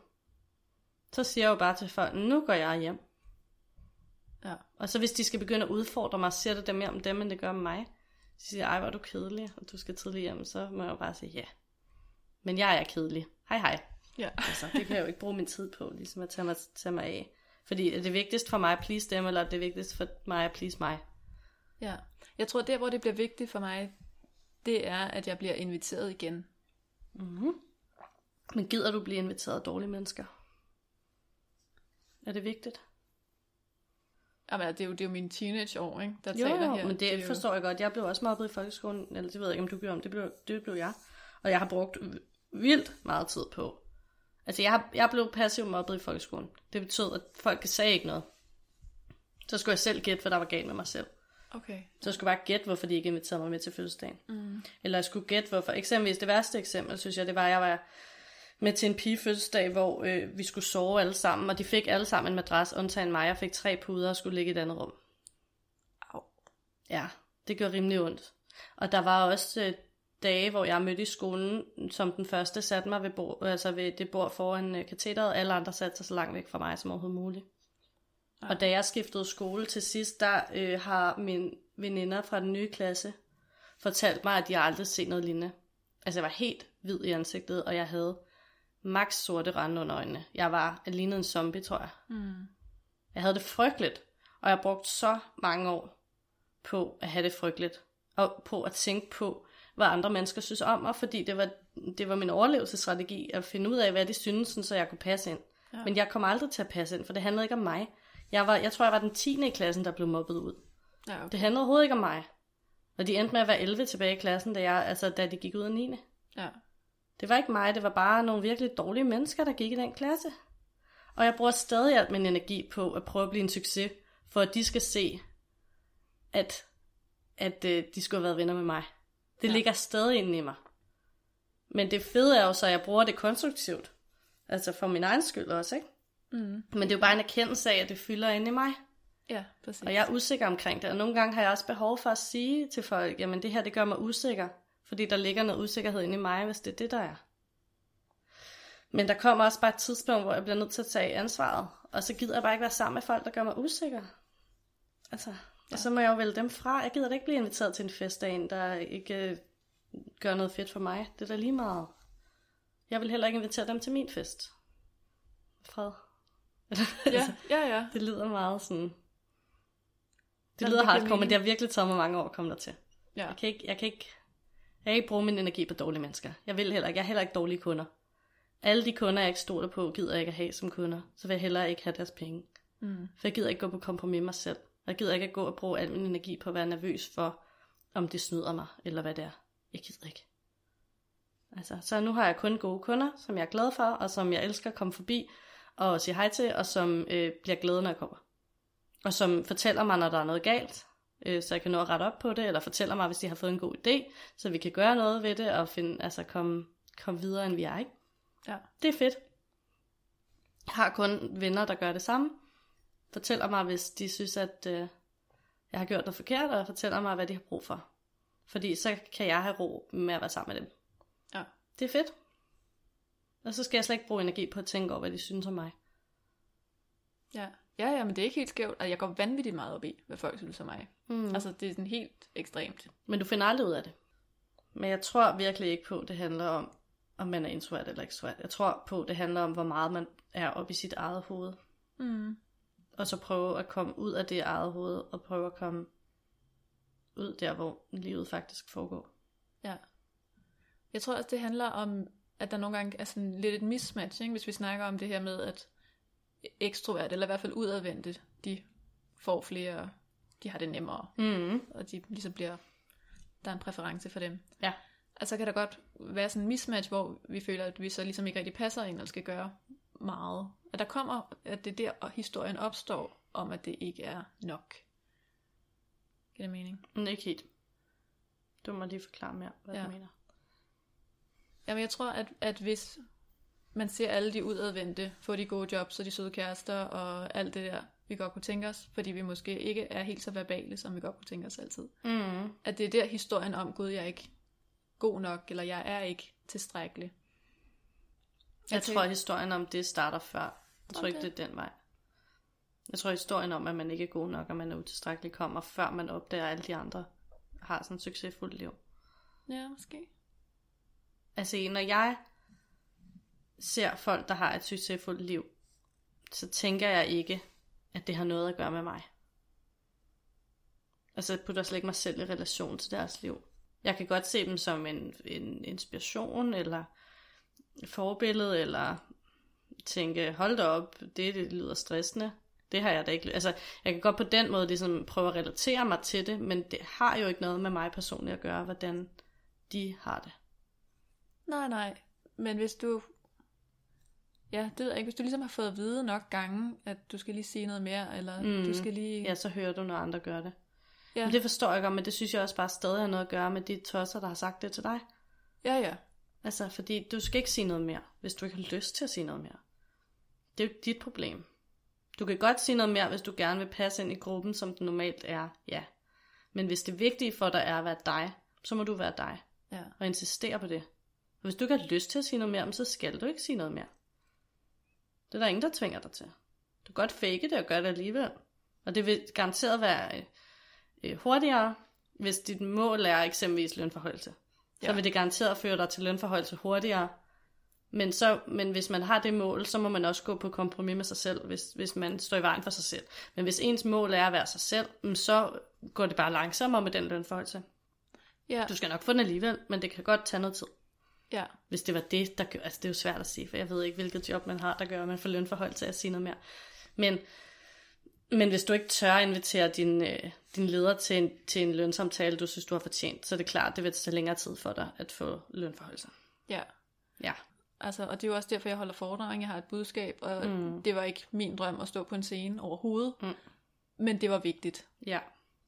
Speaker 2: så siger jeg jo bare til folk, nu går jeg hjem.
Speaker 1: Ja.
Speaker 2: Og så hvis de skal begynde at udfordre mig, så siger det dem mere om dem, end det gør om mig. Så siger jeg, ej, hvor er du kedelig, og du skal tidligt hjem, så må jeg jo bare sige, ja. Men jeg er kedelig. Hej hej.
Speaker 1: Ja.
Speaker 2: Altså, det kan jeg jo ikke bruge min tid på, ligesom at tage mig, tage mig af. Fordi er det vigtigst for mig at please dem, eller er det vigtigst for mig at please mig?
Speaker 1: ja. Jeg tror, der hvor det bliver vigtigt for mig, det er, at jeg bliver inviteret igen.
Speaker 2: Mm-hmm. Men gider du blive inviteret af dårlige mennesker? Er det vigtigt?
Speaker 1: Jamen, det er jo, det er jo mine teenageår, ikke, der
Speaker 2: Jo,
Speaker 1: taler
Speaker 2: jo,
Speaker 1: her.
Speaker 2: men det,
Speaker 1: er jo-
Speaker 2: forstår jeg godt. Jeg blev også mobbet i folkeskolen, eller det ved jeg ikke, om du gjorde, men det blev, det blev jeg. Og jeg har brugt vildt meget tid på. Altså, jeg, har, jeg blev passiv mobbet i folkeskolen. Det betød, at folk sagde ikke noget. Så skulle jeg selv gætte, hvad der var galt med mig selv.
Speaker 1: Okay.
Speaker 2: Så jeg skulle bare gætte, hvorfor de ikke inviterede mig med til fødselsdagen.
Speaker 1: Mm.
Speaker 2: Eller jeg skulle gætte, hvorfor. Eksempelvis det værste eksempel, synes jeg, det var, at jeg var med til en pige fødselsdag, hvor øh, vi skulle sove alle sammen, og de fik alle sammen en madras, undtagen mig. Jeg fik tre puder og skulle ligge i et andet rum.
Speaker 1: Au.
Speaker 2: Ja, det gør rimelig ondt. Og der var også øh, dage, hvor jeg mødte i skolen, som den første satte mig ved, bord, altså ved det bord foran øh, katheteret, og alle andre satte sig så langt væk fra mig som overhovedet muligt.
Speaker 1: Ja.
Speaker 2: Og da jeg skiftede skole til sidst, der øh, har mine veninder fra den nye klasse fortalt mig, at de aldrig set noget lignende. Altså jeg var helt hvid i ansigtet, og jeg havde max sorte rande under øjnene. Jeg var lignede en zombie, tror jeg.
Speaker 1: Mm.
Speaker 2: Jeg havde det frygteligt, og jeg brugte så mange år på at have det frygteligt, og på at tænke på, hvad andre mennesker synes om mig, fordi det var, det var min overlevelsesstrategi at finde ud af, hvad de synes, så jeg kunne passe ind.
Speaker 1: Ja.
Speaker 2: Men jeg kom aldrig til at passe ind, for det handlede ikke om mig. Jeg, var, jeg tror, jeg var den 10. i klassen, der blev mobbet ud.
Speaker 1: Ja, okay.
Speaker 2: Det handlede overhovedet ikke om mig. Og de endte med at være 11 tilbage i klassen, da, jeg, altså, da de gik ud af 9.
Speaker 1: ja.
Speaker 2: Det var ikke mig, det var bare nogle virkelig dårlige mennesker, der gik i den klasse. Og jeg bruger stadig alt min energi på at prøve at blive en succes, for at de skal se, at, at øh, de skulle have været venner med mig. Det
Speaker 1: Ja.
Speaker 2: ligger stadig inde i mig. Men det fede er jo så, at jeg bruger det konstruktivt. Altså for min egen skyld også, ikke?
Speaker 1: Mm.
Speaker 2: Men det er jo bare en erkendelse af, at det fylder inde i mig.
Speaker 1: Ja, præcis.
Speaker 2: Og jeg er usikker omkring det, og nogle gange har jeg også behov for at sige til folk, jamen det her, det gør mig usikker, fordi der ligger noget usikkerhed inde i mig, hvis det er det, der er. Men der kommer også bare et tidspunkt, hvor jeg bliver nødt til at tage ansvaret, og så gider jeg bare ikke være sammen med folk, der gør mig usikker. Altså,
Speaker 1: Ja.
Speaker 2: og så må jeg jo vælge dem fra. Jeg gider da ikke blive inviteret til en fest af en, der ikke øh, gør noget fedt for mig. Det er da lige meget. Jeg vil heller ikke invitere dem til min fest. Fred.
Speaker 1: Ja, ja, ja.
Speaker 2: Det lyder meget sådan... Det lyder hardcore, men det har virkelig taget mig mange år at komme der til.
Speaker 1: ja.
Speaker 2: Jeg kan ikke, jeg kan ikke, jeg kan ikke bruge min energi på dårlige mennesker. Jeg vil heller ikke, jeg har heller ikke dårlige kunder. Alle de kunder, jeg ikke stoler på, gider jeg ikke at have som kunder. Så vil jeg heller ikke have deres penge.
Speaker 1: Mm.
Speaker 2: For jeg gider ikke gå på kompromis med mig selv. Jeg gider ikke at gå og bruge al min energi på at være nervøs for, om det snyder mig, eller hvad det er. Jeg gider ikke. Altså, så nu har jeg kun gode kunder, som jeg er glad for, og som jeg elsker at komme forbi og sige hej til, og som øh, bliver glade, når jeg kommer. Og som fortæller mig, når der er noget galt, øh, så jeg kan nå at rette op på det, eller fortæller mig, hvis de har fået en god idé, så vi kan gøre noget ved det, og finde, altså komme, komme videre, end vi er, ikke?
Speaker 1: Ja.
Speaker 2: Det er fedt. Jeg har kun venner, der gør det samme. Fortæller mig, hvis de synes, at øh, jeg har gjort noget forkert, og fortæller mig, hvad de har brug for. Fordi så kan jeg have ro med at være sammen med dem.
Speaker 1: Ja.
Speaker 2: Det er fedt. Og så skal jeg slet ikke bruge energi på at tænke over, hvad de synes om mig.
Speaker 1: Ja. Ja, ja, men det er ikke helt skævt. Altså, jeg går vanvittigt meget op i, hvad folk synes om mig.
Speaker 2: Mm.
Speaker 1: Altså, det er sådan helt ekstremt.
Speaker 2: Men du finder aldrig ud af det. Men jeg tror virkelig ikke på, at det handler om, om man er introvert eller ekstrovert. Jeg tror på, at det handler om, hvor meget man er oppe i sit eget hoved.
Speaker 1: Mm.
Speaker 2: Og så prøve at komme ud af det eget hoved, og prøve at komme ud der, hvor livet faktisk foregår.
Speaker 1: Ja. Jeg tror også, det handler om, at der nogle gange er sådan lidt et mismatch, ikke? hvis vi snakker om det her med, at ekstrovert, eller i hvert fald udadvendte, de får flere, de har det nemmere,
Speaker 2: Mm.
Speaker 1: og de ligesom bliver, der er en præference for dem.
Speaker 2: Ja.
Speaker 1: Altså kan der godt være sådan en mismatch, hvor vi føler, at vi så ligesom ikke rigtig passer ind, eller skal gøre meget. At der kommer, at det er der, historien opstår, om at det ikke er nok. Giver det mening?
Speaker 2: Men ikke helt. Du må lige forklare mere, hvad
Speaker 1: Ja.
Speaker 2: du mener.
Speaker 1: Jamen jeg tror, at, at hvis man ser alle de udadvendte få de gode jobs og de søde kærester og alt det der, vi godt kunne tænke os, fordi vi måske ikke er helt så verbale, som vi godt kunne tænke os altid.
Speaker 2: Mm.
Speaker 1: At det er der historien om, gud, jeg er ikke god nok, eller jeg er ikke tilstrækkelig.
Speaker 2: Jeg tror, at historien om det starter før. Jeg tror okay. ikke, det er den vej. Jeg tror, historien om, at man ikke er god nok, og man er utilstrækkelig, kommer før man opdager, at alle de andre har sådan et succesfuldt liv.
Speaker 1: Ja, måske.
Speaker 2: Altså, når jeg ser folk, der har et succesfuldt liv, så tænker jeg ikke, at det har noget at gøre med mig. Altså, jeg putter slet ikke mig selv i relation til deres liv. Jeg kan godt se dem som en, en inspiration, eller forbillede, eller tænke, hold da op, det, det lyder stressende. Det har jeg da ikke... Altså, jeg kan godt på den måde ligesom prøve at relatere mig til det, men det har jo ikke noget med mig personligt at gøre, hvordan de har det.
Speaker 1: Nej, nej. Men hvis du... Ja, det ved jeg ikke. Hvis du ligesom har fået at vide nok gange, at du skal lige sige noget mere, eller mm. du skal lige...
Speaker 2: Ja, så hører du, når andre gør det. Ja. Men det forstår jeg godt, men det synes jeg også bare stadig har noget at gøre med de tosser, der har sagt det til dig.
Speaker 1: Ja, ja.
Speaker 2: Altså, fordi du skal ikke sige noget mere, hvis du ikke har lyst til at sige noget mere. Det er jo dit problem. Du kan godt sige noget mere, hvis du gerne vil passe ind i gruppen, som den normalt er, ja. Men hvis det vigtige for dig er at være dig, så må du være dig.
Speaker 1: Ja.
Speaker 2: Og insistere på det. Og hvis du ikke har lyst til at sige noget mere, så skal du ikke sige noget mere. Det er der ingen, der tvinger dig til. Du kan godt fake det og gøre det alligevel. Og det vil garanteret være øh, hurtigere, hvis dit mål er eksempelvis lønforholdelse. Ja. Så vil det garanteret føre dig til lønforholdelse hurtigere. Men, så, men hvis man har det mål, så må man også gå på kompromis med sig selv, hvis, hvis man står i vejen for sig selv. Men hvis ens mål er at være sig selv, så går det bare langsommere med den lønforholdelse.
Speaker 1: Ja.
Speaker 2: Du skal nok få den alligevel, men det kan godt tage noget tid.
Speaker 1: Ja.
Speaker 2: Hvis det var det, der gør, altså det er jo svært at sige, for jeg ved ikke, hvilket job man har, der gør, at man får lønforhold til at sige noget mere. Men, men hvis du ikke tør at invitere din, øh, din leder til en, til en lønsamtale, du synes, du har fortjent, så er det klart, det vil tage længere tid for dig at få lønforhold.
Speaker 1: Ja.
Speaker 2: Ja.
Speaker 1: Altså, og det er jo også derfor, jeg holder foredrag. Jeg har et budskab, og mm. det var ikke min drøm at stå på en scene overhovedet. Mm. Men det var vigtigt.
Speaker 2: Ja.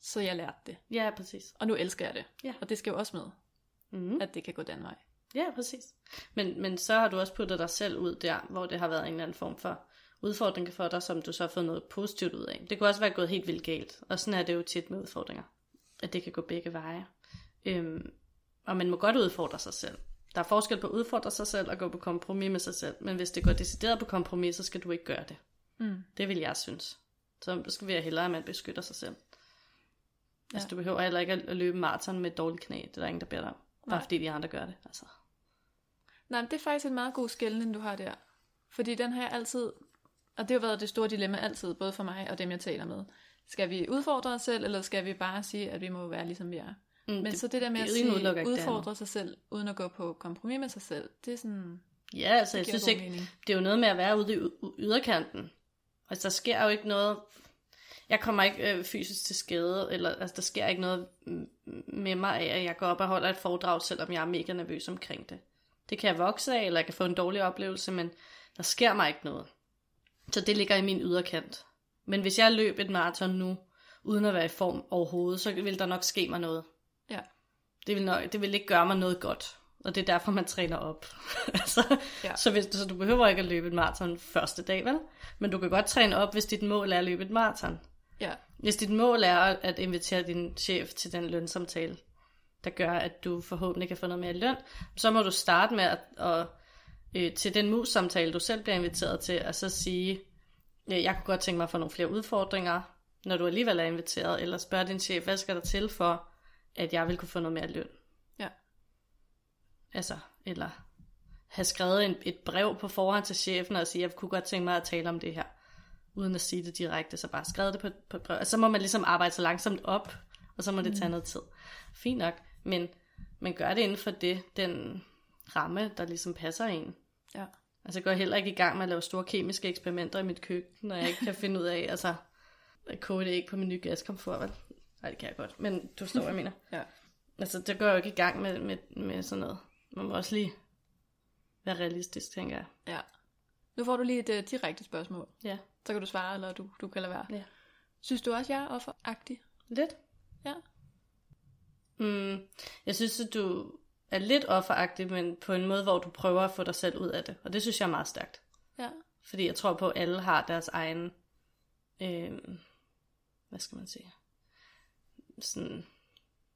Speaker 1: Så jeg lærte det.
Speaker 2: Ja, præcis.
Speaker 1: Og nu elsker jeg det.
Speaker 2: Ja.
Speaker 1: Og det skal jo også med, mm. at det kan gå den vej.
Speaker 2: Ja, præcis. Men, men så har du også puttet dig selv ud der, hvor det har været en eller anden form for udfordring for dig, som du så har fået noget positivt ud af. Det kunne også være gået helt vildt galt, og sådan er det jo tit med udfordringer, at det kan gå begge veje. Øhm, og man må godt udfordre sig selv. Der er forskel på at udfordre sig selv og gå på kompromis med sig selv, men hvis det går decideret på kompromis, så skal du ikke gøre det.
Speaker 1: Mm.
Speaker 2: Det vil jeg synes. Så skal vi hellere, at man beskytter sig selv. Ja. Altså, du behøver heller ikke at løbe maraton med et dårligt knæ. Det er der ingen, der beder dig om. Bare Nej. fordi de andre gør det. Altså.
Speaker 1: Nej, men det er faktisk en meget god skældning, du har der. Fordi den har jeg altid, og det har været det store dilemma altid, både for mig og dem, jeg taler med. Skal vi udfordre os selv, eller skal vi bare sige, at vi må være ligesom vi er? Mm, Men det, så det der med det, at sige, udfordre sig selv, uden at gå på kompromis med sig selv, det er sådan...
Speaker 2: Ja, altså jeg synes ikke, mening. det er jo noget med at være ude i yderkanten. Altså der sker jo ikke noget... Jeg kommer ikke øh, fysisk til skade, eller altså der sker ikke noget med mig af, at jeg går op og holder et foredrag, selvom jeg er mega nervøs omkring det. Det kan jeg vokse af, eller jeg kan få en dårlig oplevelse, men der sker mig ikke noget. Så det ligger i min yderkant. Men hvis jeg løb et maraton nu, uden at være i form overhovedet, så vil der nok ske mig noget.
Speaker 1: Ja.
Speaker 2: Det vil, nok, det vil ikke gøre mig noget godt. Og det er derfor, man træner op. altså, ja. så, hvis, så du behøver ikke at løbe et maraton første dag, vel? Men du kan godt træne op, hvis dit mål er at løbe et maraton.
Speaker 1: Ja.
Speaker 2: Hvis dit mål er at invitere din chef til den lønsamtale, der gør, at du forhåbentlig kan få noget mere løn, så må du starte med at, at øh, til den mus-samtale, du selv bliver inviteret til, at så sige, jeg kunne godt tænke mig at få nogle flere udfordringer, når du alligevel er inviteret, eller spørge din chef, hvad skal der til for, at jeg vil kunne få noget mere løn?
Speaker 1: Ja.
Speaker 2: Altså, eller have skrevet en, et brev på forhånd til chefen og sige, jeg kunne godt tænke mig at tale om det her, uden at sige det direkte, så bare skrevet det på, på brev. Altså, så må man ligesom arbejde så langsomt op, og så må det tage mm. noget tid. Fint nok, men man gør det inden for det, den ramme, der ligesom passer en.
Speaker 1: Ja.
Speaker 2: Altså jeg går heller ikke i gang med at lave store kemiske eksperimenter i mit køkken, når jeg ikke kan finde ud af, altså, at koge det ikke på min nye gaskomfort, vel? Nej, det kan jeg godt, men du hvad jeg mener.
Speaker 1: ja.
Speaker 2: Altså, det går jo ikke i gang med, med, med sådan noget. Man må også lige være realistisk, tænker jeg.
Speaker 1: Ja. Nu får du lige et uh, direkte spørgsmål.
Speaker 2: Ja.
Speaker 1: Så kan du svare, eller du, du kan lade være.
Speaker 2: Ja.
Speaker 1: Synes du også, jeg er offeragtig?
Speaker 2: Lidt.
Speaker 1: Ja.
Speaker 2: Mm, jeg synes, at du er lidt offeragtig, men på en måde, hvor du prøver at få dig selv ud af det. Og det synes jeg er meget stærkt.
Speaker 1: Ja.
Speaker 2: Fordi jeg tror på, at alle har deres egen... Øh, hvad skal man sige? Sådan,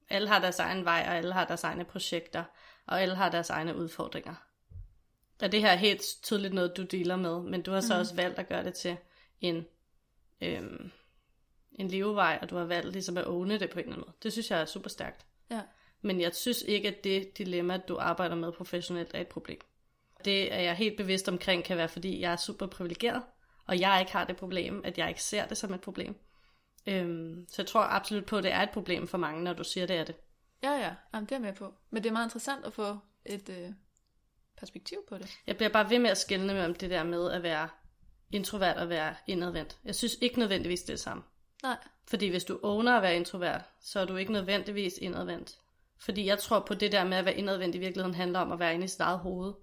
Speaker 2: alle har deres egen vej, og alle har deres egne projekter, og alle har deres egne udfordringer. Og det her er helt tydeligt noget, du dealer med, men du har så
Speaker 1: Mhm.
Speaker 2: også valgt at gøre det til en, øhm, en levevej, og du har valgt ligesom at åne det på en eller anden måde. Det synes jeg er super stærkt.
Speaker 1: Ja.
Speaker 2: Men jeg synes ikke, at det dilemma, du arbejder med professionelt, er et problem. Det er jeg helt bevidst omkring, kan være, fordi jeg er super privilegeret, og jeg ikke har det problem, at jeg ikke ser det som et problem. Øhm, så jeg tror absolut på, at det er et problem for mange, når du siger, det er det.
Speaker 1: Ja, ja, Jamen, det er jeg med på. Men det er meget interessant at få et øh, perspektiv på det.
Speaker 2: Jeg bliver bare ved med at skelne mellem det der med at være introvert og være indadvendt. Jeg synes ikke nødvendigvis det er det samme.
Speaker 1: Nej.
Speaker 2: Fordi hvis du owner at være introvert, så er du ikke nødvendigvis indadvendt. Fordi jeg tror på det der med at være indadvendt i virkeligheden handler om at være inde i sit eget hoved.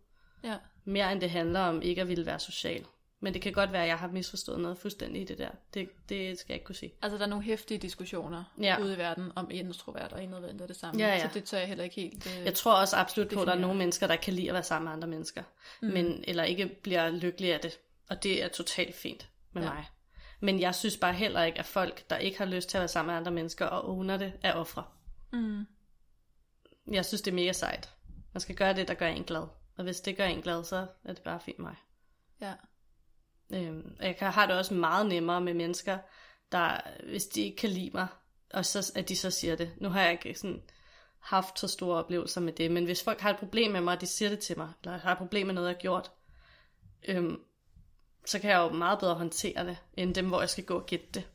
Speaker 1: Ja.
Speaker 2: Mere end det handler om ikke at ville være social. Men det kan godt være, at jeg har misforstået noget fuldstændig i det der. Det, det skal jeg ikke kunne sige.
Speaker 1: Altså, der er nogle hæftige diskussioner
Speaker 2: Ja.
Speaker 1: ude i verden om introvert og indadvendt er det samme.
Speaker 2: Ja, ja.
Speaker 1: Så det tør jeg heller ikke helt... Øh...
Speaker 2: Jeg tror også absolut på, at der er
Speaker 1: definere.
Speaker 2: nogle mennesker, der kan lide at være sammen med andre mennesker. Mm. Men, eller ikke bliver lykkelige af det. Og det er totalt fint med
Speaker 1: ja.
Speaker 2: mig. Men jeg synes bare heller ikke, at folk, der ikke har lyst til at være sammen med andre mennesker og owner det, er ofre.
Speaker 1: Mm.
Speaker 2: Jeg synes, det er mega sejt. Man skal gøre det, der gør en glad. Og hvis det gør en glad, så er det bare fint mig.
Speaker 1: Ja.
Speaker 2: Øhm, og jeg har det også meget nemmere med mennesker, der, hvis de ikke kan lide mig, og så, at de så siger det. Nu har jeg ikke sådan haft så store oplevelser med det, men hvis folk har et problem med mig, og de siger det til mig, eller har et problem med noget, jeg har gjort, øhm, så kan jeg jo meget bedre håndtere det, end dem, hvor jeg skal gå og gætte det.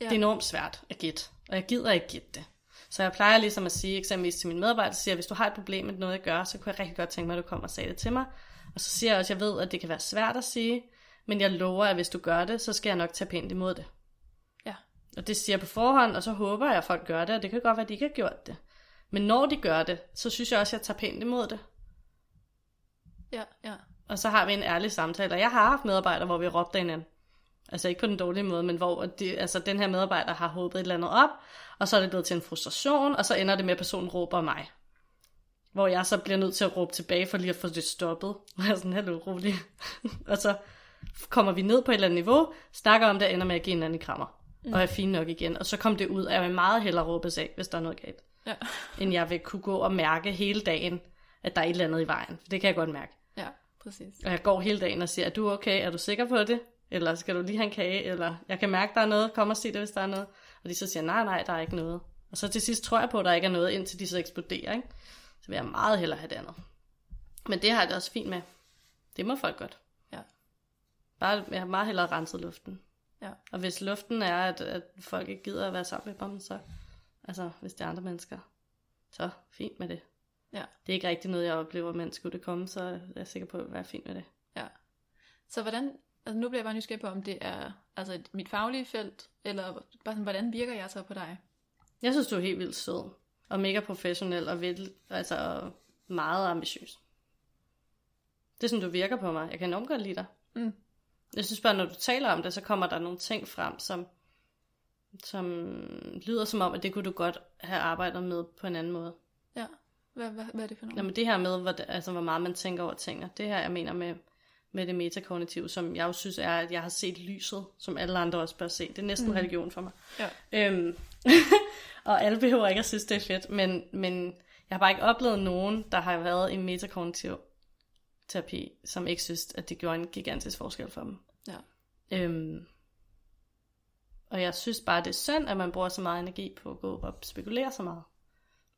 Speaker 1: Ja.
Speaker 2: Det er enormt svært at gætte, og jeg gider ikke gætte det. Så jeg plejer ligesom at sige, eksempelvis til mine medarbejdere, siger, hvis du har et problem med noget, jeg gør, så kunne jeg rigtig godt tænke mig, at du kommer og sagde det til mig. Og så siger jeg også, at jeg ved, at det kan være svært at sige, men jeg lover, at hvis du gør det, så skal jeg nok tage pænt imod det.
Speaker 1: Ja.
Speaker 2: Og det siger jeg på forhånd, og så håber jeg, at folk gør det, og det kan godt være, at de ikke har gjort det. Men når de gør det, så synes jeg også, at jeg tager pænt imod det.
Speaker 1: Ja, ja.
Speaker 2: Og så har vi en ærlig samtale. Og jeg har haft medarbejdere, hvor vi råbte hinanden. Altså ikke på den dårlige måde, men hvor de, altså, den her medarbejder har håbet et eller andet op, og så er det blevet til en frustration, og så ender det med, at personen råber mig. Hvor jeg så bliver nødt til at råbe tilbage for lige at få det stoppet. Og jeg er sådan, hallo, rolig. og så kommer vi ned på et eller andet niveau, snakker om det, ender med at give en anden krammer. Mm. Og er fin nok igen. Og så kom det ud, at jeg vil meget hellere råbes af, hvis der er noget galt.
Speaker 1: Ja.
Speaker 2: End jeg vil kunne gå og mærke hele dagen, at der er et eller andet i vejen. For det kan jeg godt mærke.
Speaker 1: Præcis.
Speaker 2: Og jeg går hele dagen og siger, er du okay? Er du sikker på det? Eller skal du lige have en kage? Eller jeg kan mærke, der er noget. Kom og sig det, hvis der er noget. Og de så siger, nej, nej, der er ikke noget. Og så til sidst tror jeg på, at der ikke er noget, indtil de så eksploderer. Ikke? Så vil jeg meget hellere have det andet. Men det har jeg det også fint med. Det må folk godt.
Speaker 1: Ja.
Speaker 2: Bare, jeg har meget hellere renset luften.
Speaker 1: Ja.
Speaker 2: Og hvis luften er, at, at folk ikke gider at være sammen med dem, så, altså hvis det er andre mennesker, så fint med det.
Speaker 1: Ja.
Speaker 2: Det er ikke rigtig noget, jeg oplever, men skulle det komme, så er jeg sikker på at være fint med det.
Speaker 1: Ja. Så hvordan, altså nu bliver jeg bare nysgerrig på, om det er altså et- mit faglige felt, eller bare sådan, hvordan virker jeg så på dig?
Speaker 2: Jeg synes, du er helt vildt sød, og mega professionel, og vil, altså og meget ambitiøs. Det er sådan, du virker på mig. Jeg kan enormt godt lide dig.
Speaker 1: Mm.
Speaker 2: Jeg synes bare, når du taler om det, så kommer der nogle ting frem, som, som lyder som om, at det kunne du godt have arbejdet med på en anden måde.
Speaker 1: Ja. Hvad, hvad, hvad er det for noget?
Speaker 2: Jamen det her med, hvor, altså, hvor meget man tænker over tingene, det her, jeg mener med, med det metakognitive, som jeg jo synes er, at jeg har set lyset, som alle andre også bør se. Det er næsten mm. religion for mig.
Speaker 1: Ja.
Speaker 2: Øhm, og alle behøver ikke at synes, det er fedt, men, men jeg har bare ikke oplevet nogen, der har været i metakognitiv terapi, som ikke synes, at det gjorde en gigantisk forskel for dem.
Speaker 1: Ja.
Speaker 2: Øhm, og jeg synes bare, det er synd, at man bruger så meget energi på at gå og spekulere så meget.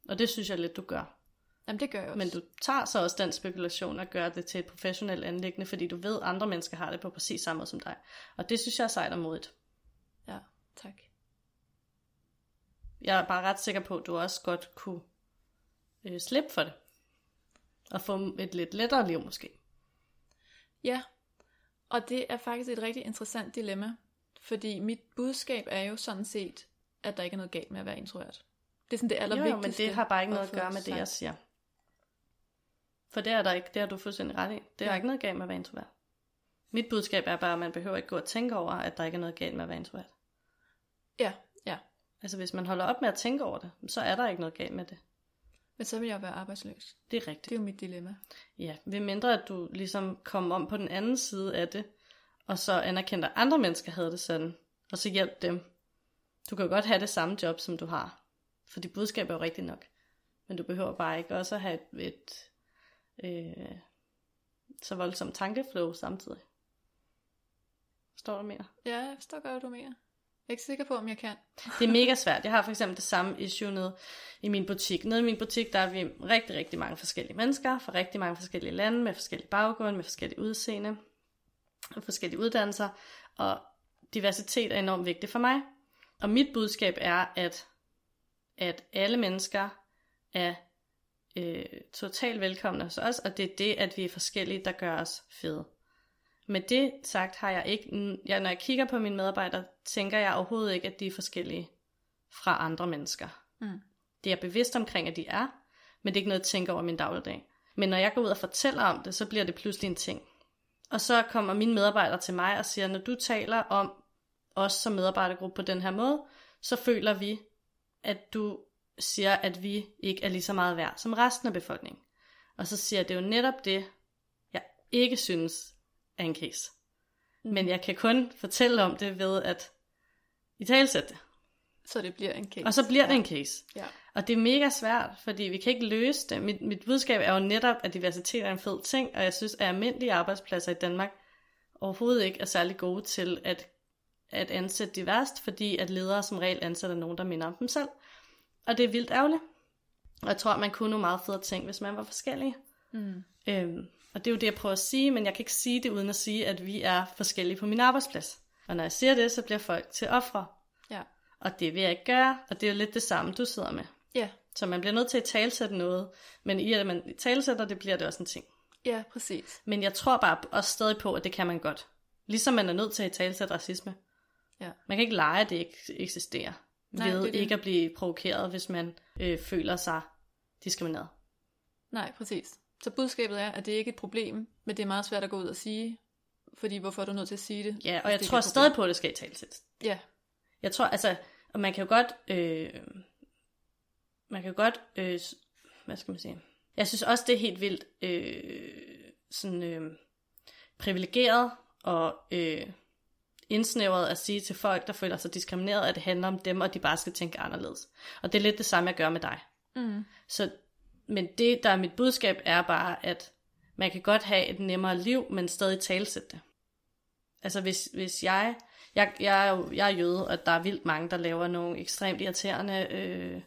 Speaker 2: Og det synes jeg lidt, du gør.
Speaker 1: Jamen det gør jeg også.
Speaker 2: Men du tager så også den spekulation og gør det til et professionelt anlæggende, fordi du ved, at andre mennesker har det på præcis samme måde som dig. Og det synes jeg er sejt og modigt.
Speaker 1: Ja, tak.
Speaker 2: Jeg er bare ret sikker på, at du også godt kunne øh, slippe for det. Og få et lidt lettere liv måske.
Speaker 1: Ja, og det er faktisk et rigtig interessant dilemma, fordi mit budskab er jo sådan set, at der ikke er noget galt med at være introvert. Det er sådan det
Speaker 2: Jo,
Speaker 1: allervigtigste.
Speaker 2: jo, men det har bare ikke noget at gøre med det, jeg siger. For det er der ikke, det har du fuldstændig ret i. Det er
Speaker 1: Ja.
Speaker 2: ikke noget galt med at være introvert. Mit budskab er bare, at man behøver ikke gå og tænke over, at der ikke er noget galt med at være introvert.
Speaker 1: Ja, ja.
Speaker 2: Altså hvis man holder op med at tænke over det, så er der ikke noget galt med det.
Speaker 1: Men så vil jeg jo være arbejdsløs.
Speaker 2: Det er rigtigt.
Speaker 1: Det er jo mit dilemma.
Speaker 2: Ja, ved mindre at du ligesom kom om på den anden side af det, og så anerkendte, at andre mennesker havde det sådan, og så hjælp dem. Du kan jo godt have det samme job, som du har, for dit budskab er jo rigtigt nok. Men du behøver bare ikke også at have et, et øh, så voldsom tankeflow samtidig. Forstår du mere?
Speaker 1: Ja, jeg forstår godt, du mener. Jeg er ikke sikker på, om jeg kan.
Speaker 2: Det er mega svært. Jeg har for eksempel det samme issue nede i min butik. Nede i min butik, der er vi rigtig, rigtig mange forskellige mennesker fra rigtig mange forskellige lande, med forskellige baggrunde, med forskellige udseende, og forskellige uddannelser. Og diversitet er enormt vigtigt for mig. Og mit budskab er, at, at alle mennesker er øh, totalt velkomne hos os, og det er det, at vi er forskellige, der gør os fede. Med det sagt har jeg ikke, jeg, når jeg kigger på mine medarbejdere, tænker jeg overhovedet ikke, at de er forskellige fra andre mennesker.
Speaker 1: Mm.
Speaker 2: Det er jeg bevidst omkring, at de er, men det er ikke noget, jeg tænker over min dagligdag. Men når jeg går ud og fortæller om det, så bliver det pludselig en ting. Og så kommer mine medarbejdere til mig og siger, når du taler om os som medarbejdergruppe på den her måde, så føler vi, at du siger, at vi ikke er lige så meget værd som resten af befolkningen. Og så siger jeg, det er jo netop det, jeg ikke synes er en case.
Speaker 1: Mm.
Speaker 2: Men jeg kan kun fortælle om det ved at i talsætte det.
Speaker 1: Så det bliver en case.
Speaker 2: Og så bliver det en case.
Speaker 1: Ja.
Speaker 2: Og det er mega svært, fordi vi kan ikke løse det. Mit, mit budskab er jo netop, at diversitet er en fed ting, og jeg synes, at almindelige arbejdspladser i Danmark overhovedet ikke er særlig gode til at, at ansætte diverst, fordi at ledere som regel ansætter nogen, der minder om dem selv. Og det er vildt ærgerligt. Og jeg tror, at man kunne nogle meget fede ting, hvis man var forskellige.
Speaker 1: Mm.
Speaker 2: Øhm, og det er jo det, jeg prøver at sige, men jeg kan ikke sige det uden at sige, at vi er forskellige på min arbejdsplads. Og når jeg siger det, så bliver folk til ofre.
Speaker 1: Ja.
Speaker 2: Og det vil jeg ikke gøre, og det er jo lidt det samme, du sidder med.
Speaker 1: Ja.
Speaker 2: Så man bliver nødt til at talsætte noget, men i at man talsætter det, bliver det også en ting.
Speaker 1: Ja, præcis.
Speaker 2: Men jeg tror bare også stadig på, at det kan man godt. Ligesom man er nødt til at talsætte racisme.
Speaker 1: Ja.
Speaker 2: Man kan ikke lege, at det ikke eksisterer.
Speaker 1: Nej,
Speaker 2: ved
Speaker 1: det det.
Speaker 2: ikke at blive provokeret, hvis man øh, føler sig diskrimineret.
Speaker 1: Nej, præcis. Så budskabet er, at det ikke er et problem, men det er meget svært at gå ud og sige, fordi hvorfor er du nødt til at sige det?
Speaker 2: Ja, og jeg tror stadig på, at det skal i
Speaker 1: problem? Ja,
Speaker 2: Jeg tror, altså, og man kan jo godt, øh, man kan jo godt, øh, hvad skal man sige, jeg synes også, det er helt vildt, øh, sådan, øh, privilegeret og øh, indsnævret at sige til folk, der føler sig diskrimineret, at det handler om dem, og de bare skal tænke anderledes. Og det er lidt det samme, jeg gør med dig.
Speaker 1: mm.
Speaker 2: Så, men det, der er mit budskab, er bare, at man kan godt have et nemmere liv, men stadig talsætte det. Altså hvis, hvis jeg, jeg, jeg, er jo, jeg er jøde, og der er vildt mange, der laver nogle ekstremt irriterende, øh,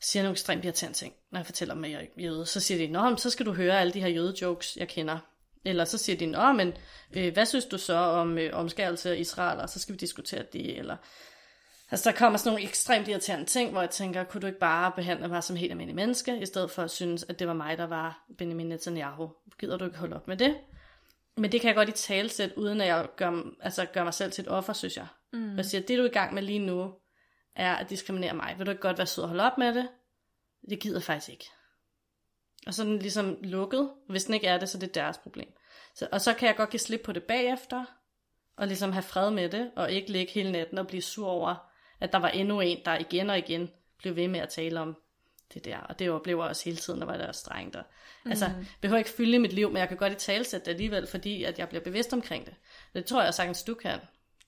Speaker 2: siger nogle ekstremt irriterende ting, når jeg fortæller dem, at jeg er jøde. Så siger de, nå, så skal du høre alle de her jøde-jokes, jeg kender. Eller så siger de, nå, men øh, hvad synes du så om øh, omskærelse af Israel, og så skal vi diskutere det, eller... Altså, der kommer sådan nogle ekstremt irriterende ting, hvor jeg tænker, kunne du ikke bare behandle mig som helt almindelig menneske, i stedet for at synes, at det var mig, der var Benjamin Netanyahu. Gider du ikke holde op med det? Men det kan jeg godt i talsæt, uden at jeg gør, altså, gør mig selv til et offer, synes jeg. Mm. Og jeg siger, det du er i gang med lige nu, er at diskriminere mig. Vil du ikke godt være sød og holde op med det? Det gider jeg faktisk ikke. Og så er den ligesom lukket. Hvis den ikke er det, så er det deres problem. Så, og så kan jeg godt give slip på det bagefter, og ligesom have fred med det, og ikke ligge hele natten og blive sur over, at der var endnu en, der igen og igen blev ved med at tale om det der. Og det oplever jeg også hele tiden, der var der strengt. Og, mm. Altså, behøver ikke fylde mit liv, men jeg kan godt i talsætte det alligevel, fordi at jeg bliver bevidst omkring det. Det tror jeg sagtens, du kan.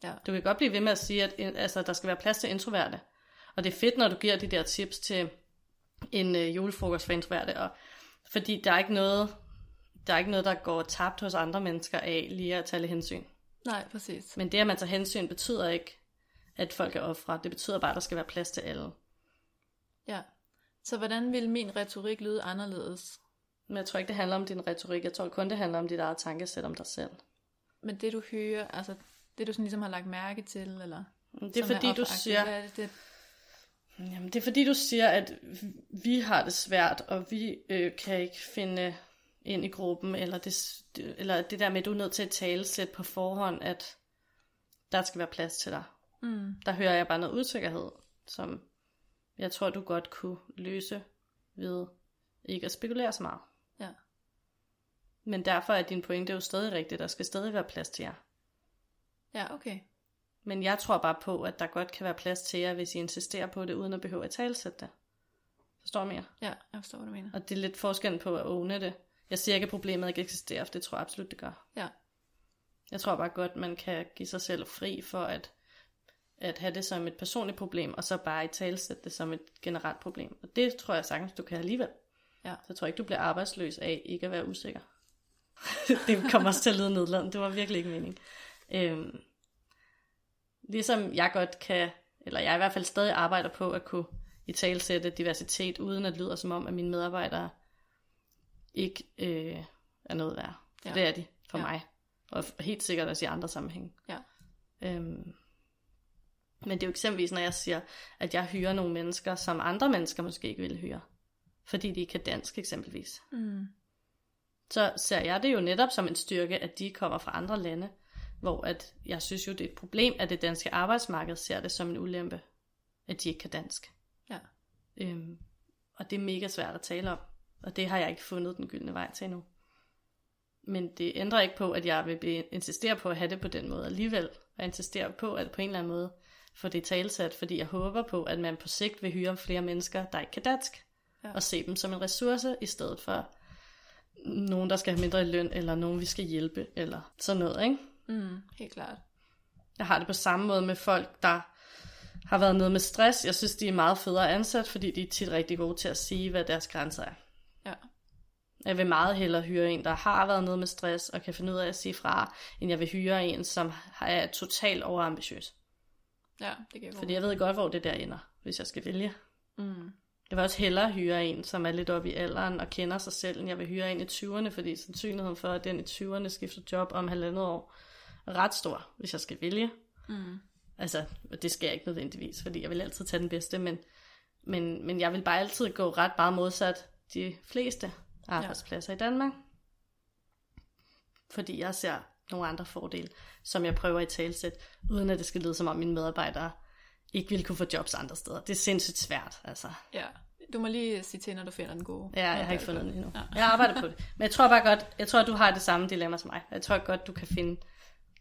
Speaker 1: Ja.
Speaker 2: Du kan godt blive ved med at sige, at altså, der skal være plads til introverte. Og det er fedt, når du giver de der tips til en øh, julefrokost for introverte, og, fordi der er ikke noget, der er ikke noget, der går tabt hos andre mennesker af lige at tage hensyn.
Speaker 1: Nej, præcis.
Speaker 2: Men det, at man tager hensyn, betyder ikke, at folk er ofre. Det betyder bare, at der skal være plads til alle.
Speaker 1: Ja. Så hvordan vil min retorik lyde anderledes?
Speaker 2: Men jeg tror ikke, det handler om din retorik. Jeg tror kun, det handler om dit eget tankesæt om dig selv.
Speaker 1: Men det du hører, altså det du sådan ligesom har lagt mærke til, eller
Speaker 2: Det er fordi, du
Speaker 1: offeragtigt,
Speaker 2: siger,
Speaker 1: hvad er det, det,
Speaker 2: Jamen, det er fordi, du siger, at vi har det svært, og vi øh, kan ikke finde ind i gruppen, eller det, eller det der med, at du er nødt til at tale sæt på forhånd, at der skal være plads til dig.
Speaker 1: mm,
Speaker 2: Der hører jeg bare noget usikkerhed, som jeg tror, du godt kunne løse ved ikke at spekulere så meget.
Speaker 1: ja,
Speaker 2: Men derfor er din pointe jo stadig rigtigt, der skal stadig være plads til jer.
Speaker 1: ja, okay.
Speaker 2: Men jeg tror bare på, at der godt kan være plads til jer, hvis I insisterer på det, uden at behøve at talsætte det. Forstår du mere?
Speaker 1: Ja, jeg forstår, hvad du mener.
Speaker 2: Og det er lidt forskel på at åbne det. Jeg siger ikke, at problemet ikke eksisterer, for det tror jeg absolut, det gør.
Speaker 1: Ja,
Speaker 2: Jeg tror bare godt, man kan give sig selv fri for at, at have det som et personligt problem, og så bare i talsætte det som et generelt problem. Og det tror jeg sagtens, du kan alligevel.
Speaker 1: Ja.
Speaker 2: Så jeg tror ikke, du bliver arbejdsløs af ikke at være usikker. det kommer også til at lyde nedladende. Det var virkelig ikke meningen. Øhm, ligesom jeg godt kan, eller jeg i hvert fald stadig arbejder på at kunne i talsætte diversitet, uden at det lyder som om, at mine medarbejdere ikke øh, er noget værd. For ja. det er de for ja. mig. Og helt sikkert også i andre sammenhænge.
Speaker 1: Ja.
Speaker 2: Øhm, men det er jo eksempelvis, når jeg siger, at jeg hyrer nogle mennesker, som andre mennesker måske ikke vil hyre. Fordi de ikke kan dansk eksempelvis.
Speaker 1: Mm.
Speaker 2: Så ser jeg det jo netop som en styrke, at de kommer fra andre lande. Hvor at jeg synes jo, det er et problem, at det danske arbejdsmarked ser det som en ulempe, at de ikke kan dansk.
Speaker 1: Ja.
Speaker 2: Øhm, og det er mega svært at tale om. Og det har jeg ikke fundet den gyldne vej til endnu. Men det ændrer ikke på, at jeg vil insistere på at have det på den måde alligevel. Og insistere på, at på en eller anden måde få det talsat, fordi jeg håber på, at man på sigt vil hyre flere mennesker, der ikke kan dansk. Ja. Og se dem som en ressource, i stedet for nogen, der skal have mindre i løn, eller nogen, vi skal hjælpe, eller sådan noget, ikke?
Speaker 1: Mm, helt klart.
Speaker 2: Jeg har det på samme måde med folk, der har været nede med stress. Jeg synes, de er meget federe ansat, fordi de er tit rigtig gode til at sige, hvad deres grænser er.
Speaker 1: Ja.
Speaker 2: Jeg vil meget hellere hyre en, der har været nede med stress, og kan finde ud af at sige fra, end jeg vil hyre en, som er totalt overambitiøs.
Speaker 1: Ja, det kan
Speaker 2: Fordi jeg ved godt, hvor det der ender, hvis jeg skal vælge.
Speaker 1: Mm.
Speaker 2: Jeg vil også hellere hyre en, som er lidt oppe i alderen og kender sig selv, end jeg vil hyre en i 20'erne, fordi sandsynligheden for, at den i 20'erne skifter job om halvandet år, ret stor, hvis jeg skal vælge.
Speaker 1: Mm.
Speaker 2: Altså, det skal jeg ikke nødvendigvis, fordi jeg vil altid tage den bedste, men, men, men jeg vil bare altid gå ret meget modsat de fleste arbejdspladser ja. i Danmark. Fordi jeg ser nogle andre fordele, som jeg prøver i talsæt, uden at det skal lyde som om mine medarbejdere ikke vil kunne få jobs andre steder. Det er sindssygt svært, altså.
Speaker 1: Ja, du må lige sige til, når du finder den gode.
Speaker 2: Ja, jeg har ikke fundet den endnu. Ja. Jeg arbejder på det. Men jeg tror bare godt, jeg tror, at du har det samme dilemma som mig. Jeg tror godt, du kan finde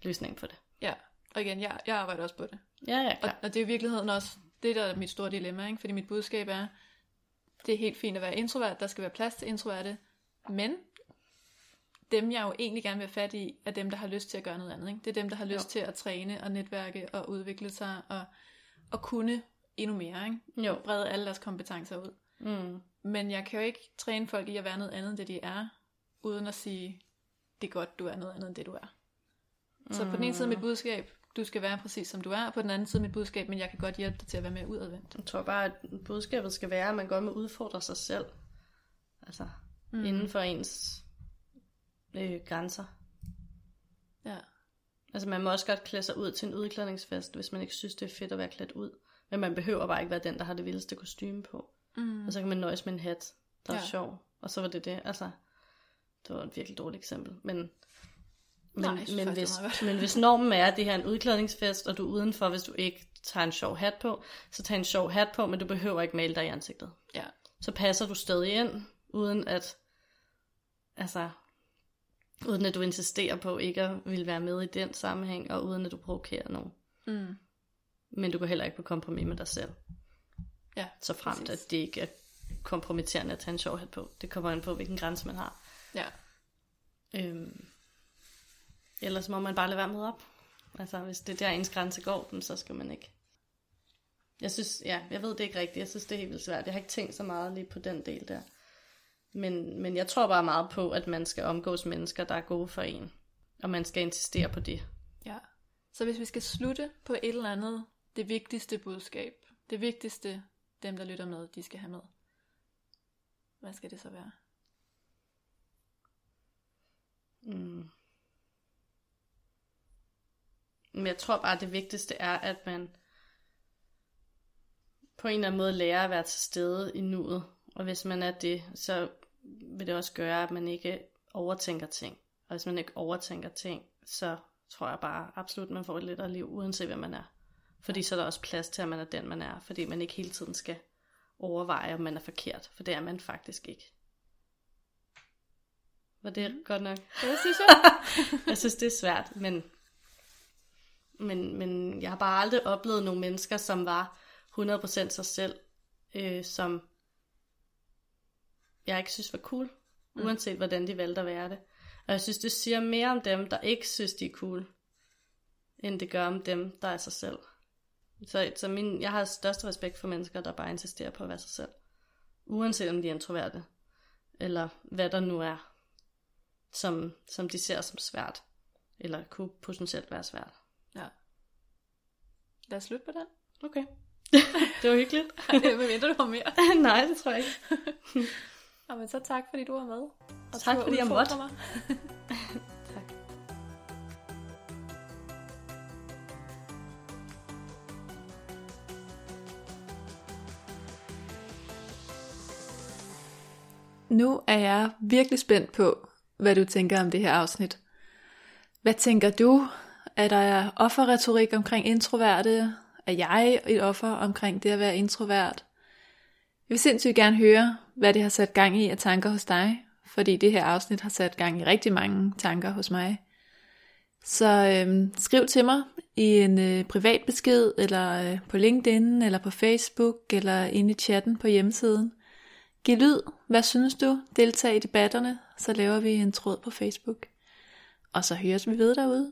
Speaker 2: løsningen på det.
Speaker 1: Ja, og igen, jeg, jeg arbejder også på det.
Speaker 2: Ja, ja,
Speaker 1: klar. Og, og det er i virkeligheden også, det der er mit store dilemma, ikke? fordi mit budskab er, det er helt fint at være introvert, der skal være plads til introverte, men dem jeg jo egentlig gerne vil have fat i, er dem, der har lyst til at gøre noget andet. Ikke? Det er dem, der har lyst jo. til at træne og netværke og udvikle sig og, og kunne endnu mere. Ikke?
Speaker 2: Jo.
Speaker 1: Brede alle deres kompetencer ud.
Speaker 2: Mm.
Speaker 1: Men jeg kan jo ikke træne folk i at være noget andet, end det de er, uden at sige, det er godt, du er noget andet, end det du er. Så på den ene side mit budskab, du skal være præcis som du er, og på den anden side mit budskab, men jeg kan godt hjælpe dig til at være mere udadvendt.
Speaker 2: Jeg tror bare, at budskabet skal være, at man godt må udfordre sig selv. Altså, mm. inden for ens øh, grænser.
Speaker 1: Ja.
Speaker 2: Altså man må også godt klæde sig ud til en udklædningsfest, hvis man ikke synes, det er fedt at være klædt ud. Men man behøver bare ikke være den, der har det vildeste kostume på.
Speaker 1: Mm.
Speaker 2: Og så kan man nøjes med en hat, der ja. er sjov. Og så var det det. Altså, det var et virkelig dårligt eksempel. Men, men,
Speaker 1: Nej,
Speaker 2: men, hvis, men hvis normen er, at det her er en udklædningsfest, og du er udenfor, hvis du ikke tager en sjov hat på, så tag en sjov hat på, men du behøver ikke male dig i ansigtet.
Speaker 1: Ja.
Speaker 2: Så passer du stadig ind, uden at, altså, uden at du insisterer på ikke at vil være med i den sammenhæng, og uden at du provokerer nogen.
Speaker 1: Mm.
Speaker 2: Men du går heller ikke på kompromis med dig selv.
Speaker 1: Ja,
Speaker 2: Så fremt, at det ikke er kompromitterende at tage en sjov hat på. Det kommer an på, hvilken grænse man har.
Speaker 1: Ja.
Speaker 2: Øhm, ellers må man bare lade være med op. Altså, hvis det er der ens grænse går, så skal man ikke. Jeg synes, ja, jeg ved det ikke rigtigt. Jeg synes, det er helt vildt svært. Jeg har ikke tænkt så meget lige på den del der. Men, men jeg tror bare meget på, at man skal omgås mennesker, der er gode for en. Og man skal insistere på det.
Speaker 1: Ja. Så hvis vi skal slutte på et eller andet, det vigtigste budskab, det vigtigste, dem der lytter med, de skal have med. Hvad skal det så være?
Speaker 2: Mm. Men jeg tror bare, at det vigtigste er, at man på en eller anden måde lærer at være til stede i nuet. Og hvis man er det, så vil det også gøre, at man ikke overtænker ting. Og hvis man ikke overtænker ting, så tror jeg bare absolut, at man får et lettere liv, uanset hvem man er. Fordi så er der også plads til, at man er den, man er. Fordi man ikke hele tiden skal overveje, om man er forkert. For det er man faktisk ikke. Var det mm. godt nok?
Speaker 1: Det synes jeg.
Speaker 2: jeg synes, det er svært, men, men, men jeg har bare aldrig oplevet nogle mennesker, som var 100% sig selv, øh, som jeg ikke synes var cool, mm. uanset hvordan de valgte at være det. Og jeg synes, det siger mere om dem, der ikke synes, de er cool, end det gør om dem, der er sig selv. Så, så min, jeg har største respekt for mennesker, der bare insisterer på at være sig selv. Uanset om de er introverte, eller hvad der nu er som, som de ser som svært, eller kunne potentielt være svært.
Speaker 1: Ja. Lad os slutte på den.
Speaker 2: Okay. det var hyggeligt.
Speaker 1: Hvad mindre du har mere?
Speaker 2: Nej, det tror jeg ikke.
Speaker 1: Og men så tak, fordi du var med. Og
Speaker 2: Tak, fordi jeg måtte.
Speaker 1: Mig.
Speaker 2: tak.
Speaker 1: Nu er jeg virkelig spændt på, hvad du tænker om det her afsnit. Hvad tænker du? At der offerretorik omkring introverte? Er jeg et offer omkring det at være introvert? Jeg vil sindssygt gerne høre, hvad det har sat gang i af tanker hos dig, fordi det her afsnit har sat gang i rigtig mange tanker hos mig. Så øhm, skriv til mig i en øh, privat besked, eller øh, på LinkedIn, eller på Facebook, eller inde i chatten på hjemmesiden. Giv lyd, hvad synes du? Deltag i debatterne, så laver vi en tråd på Facebook. Og så høres vi ved derude.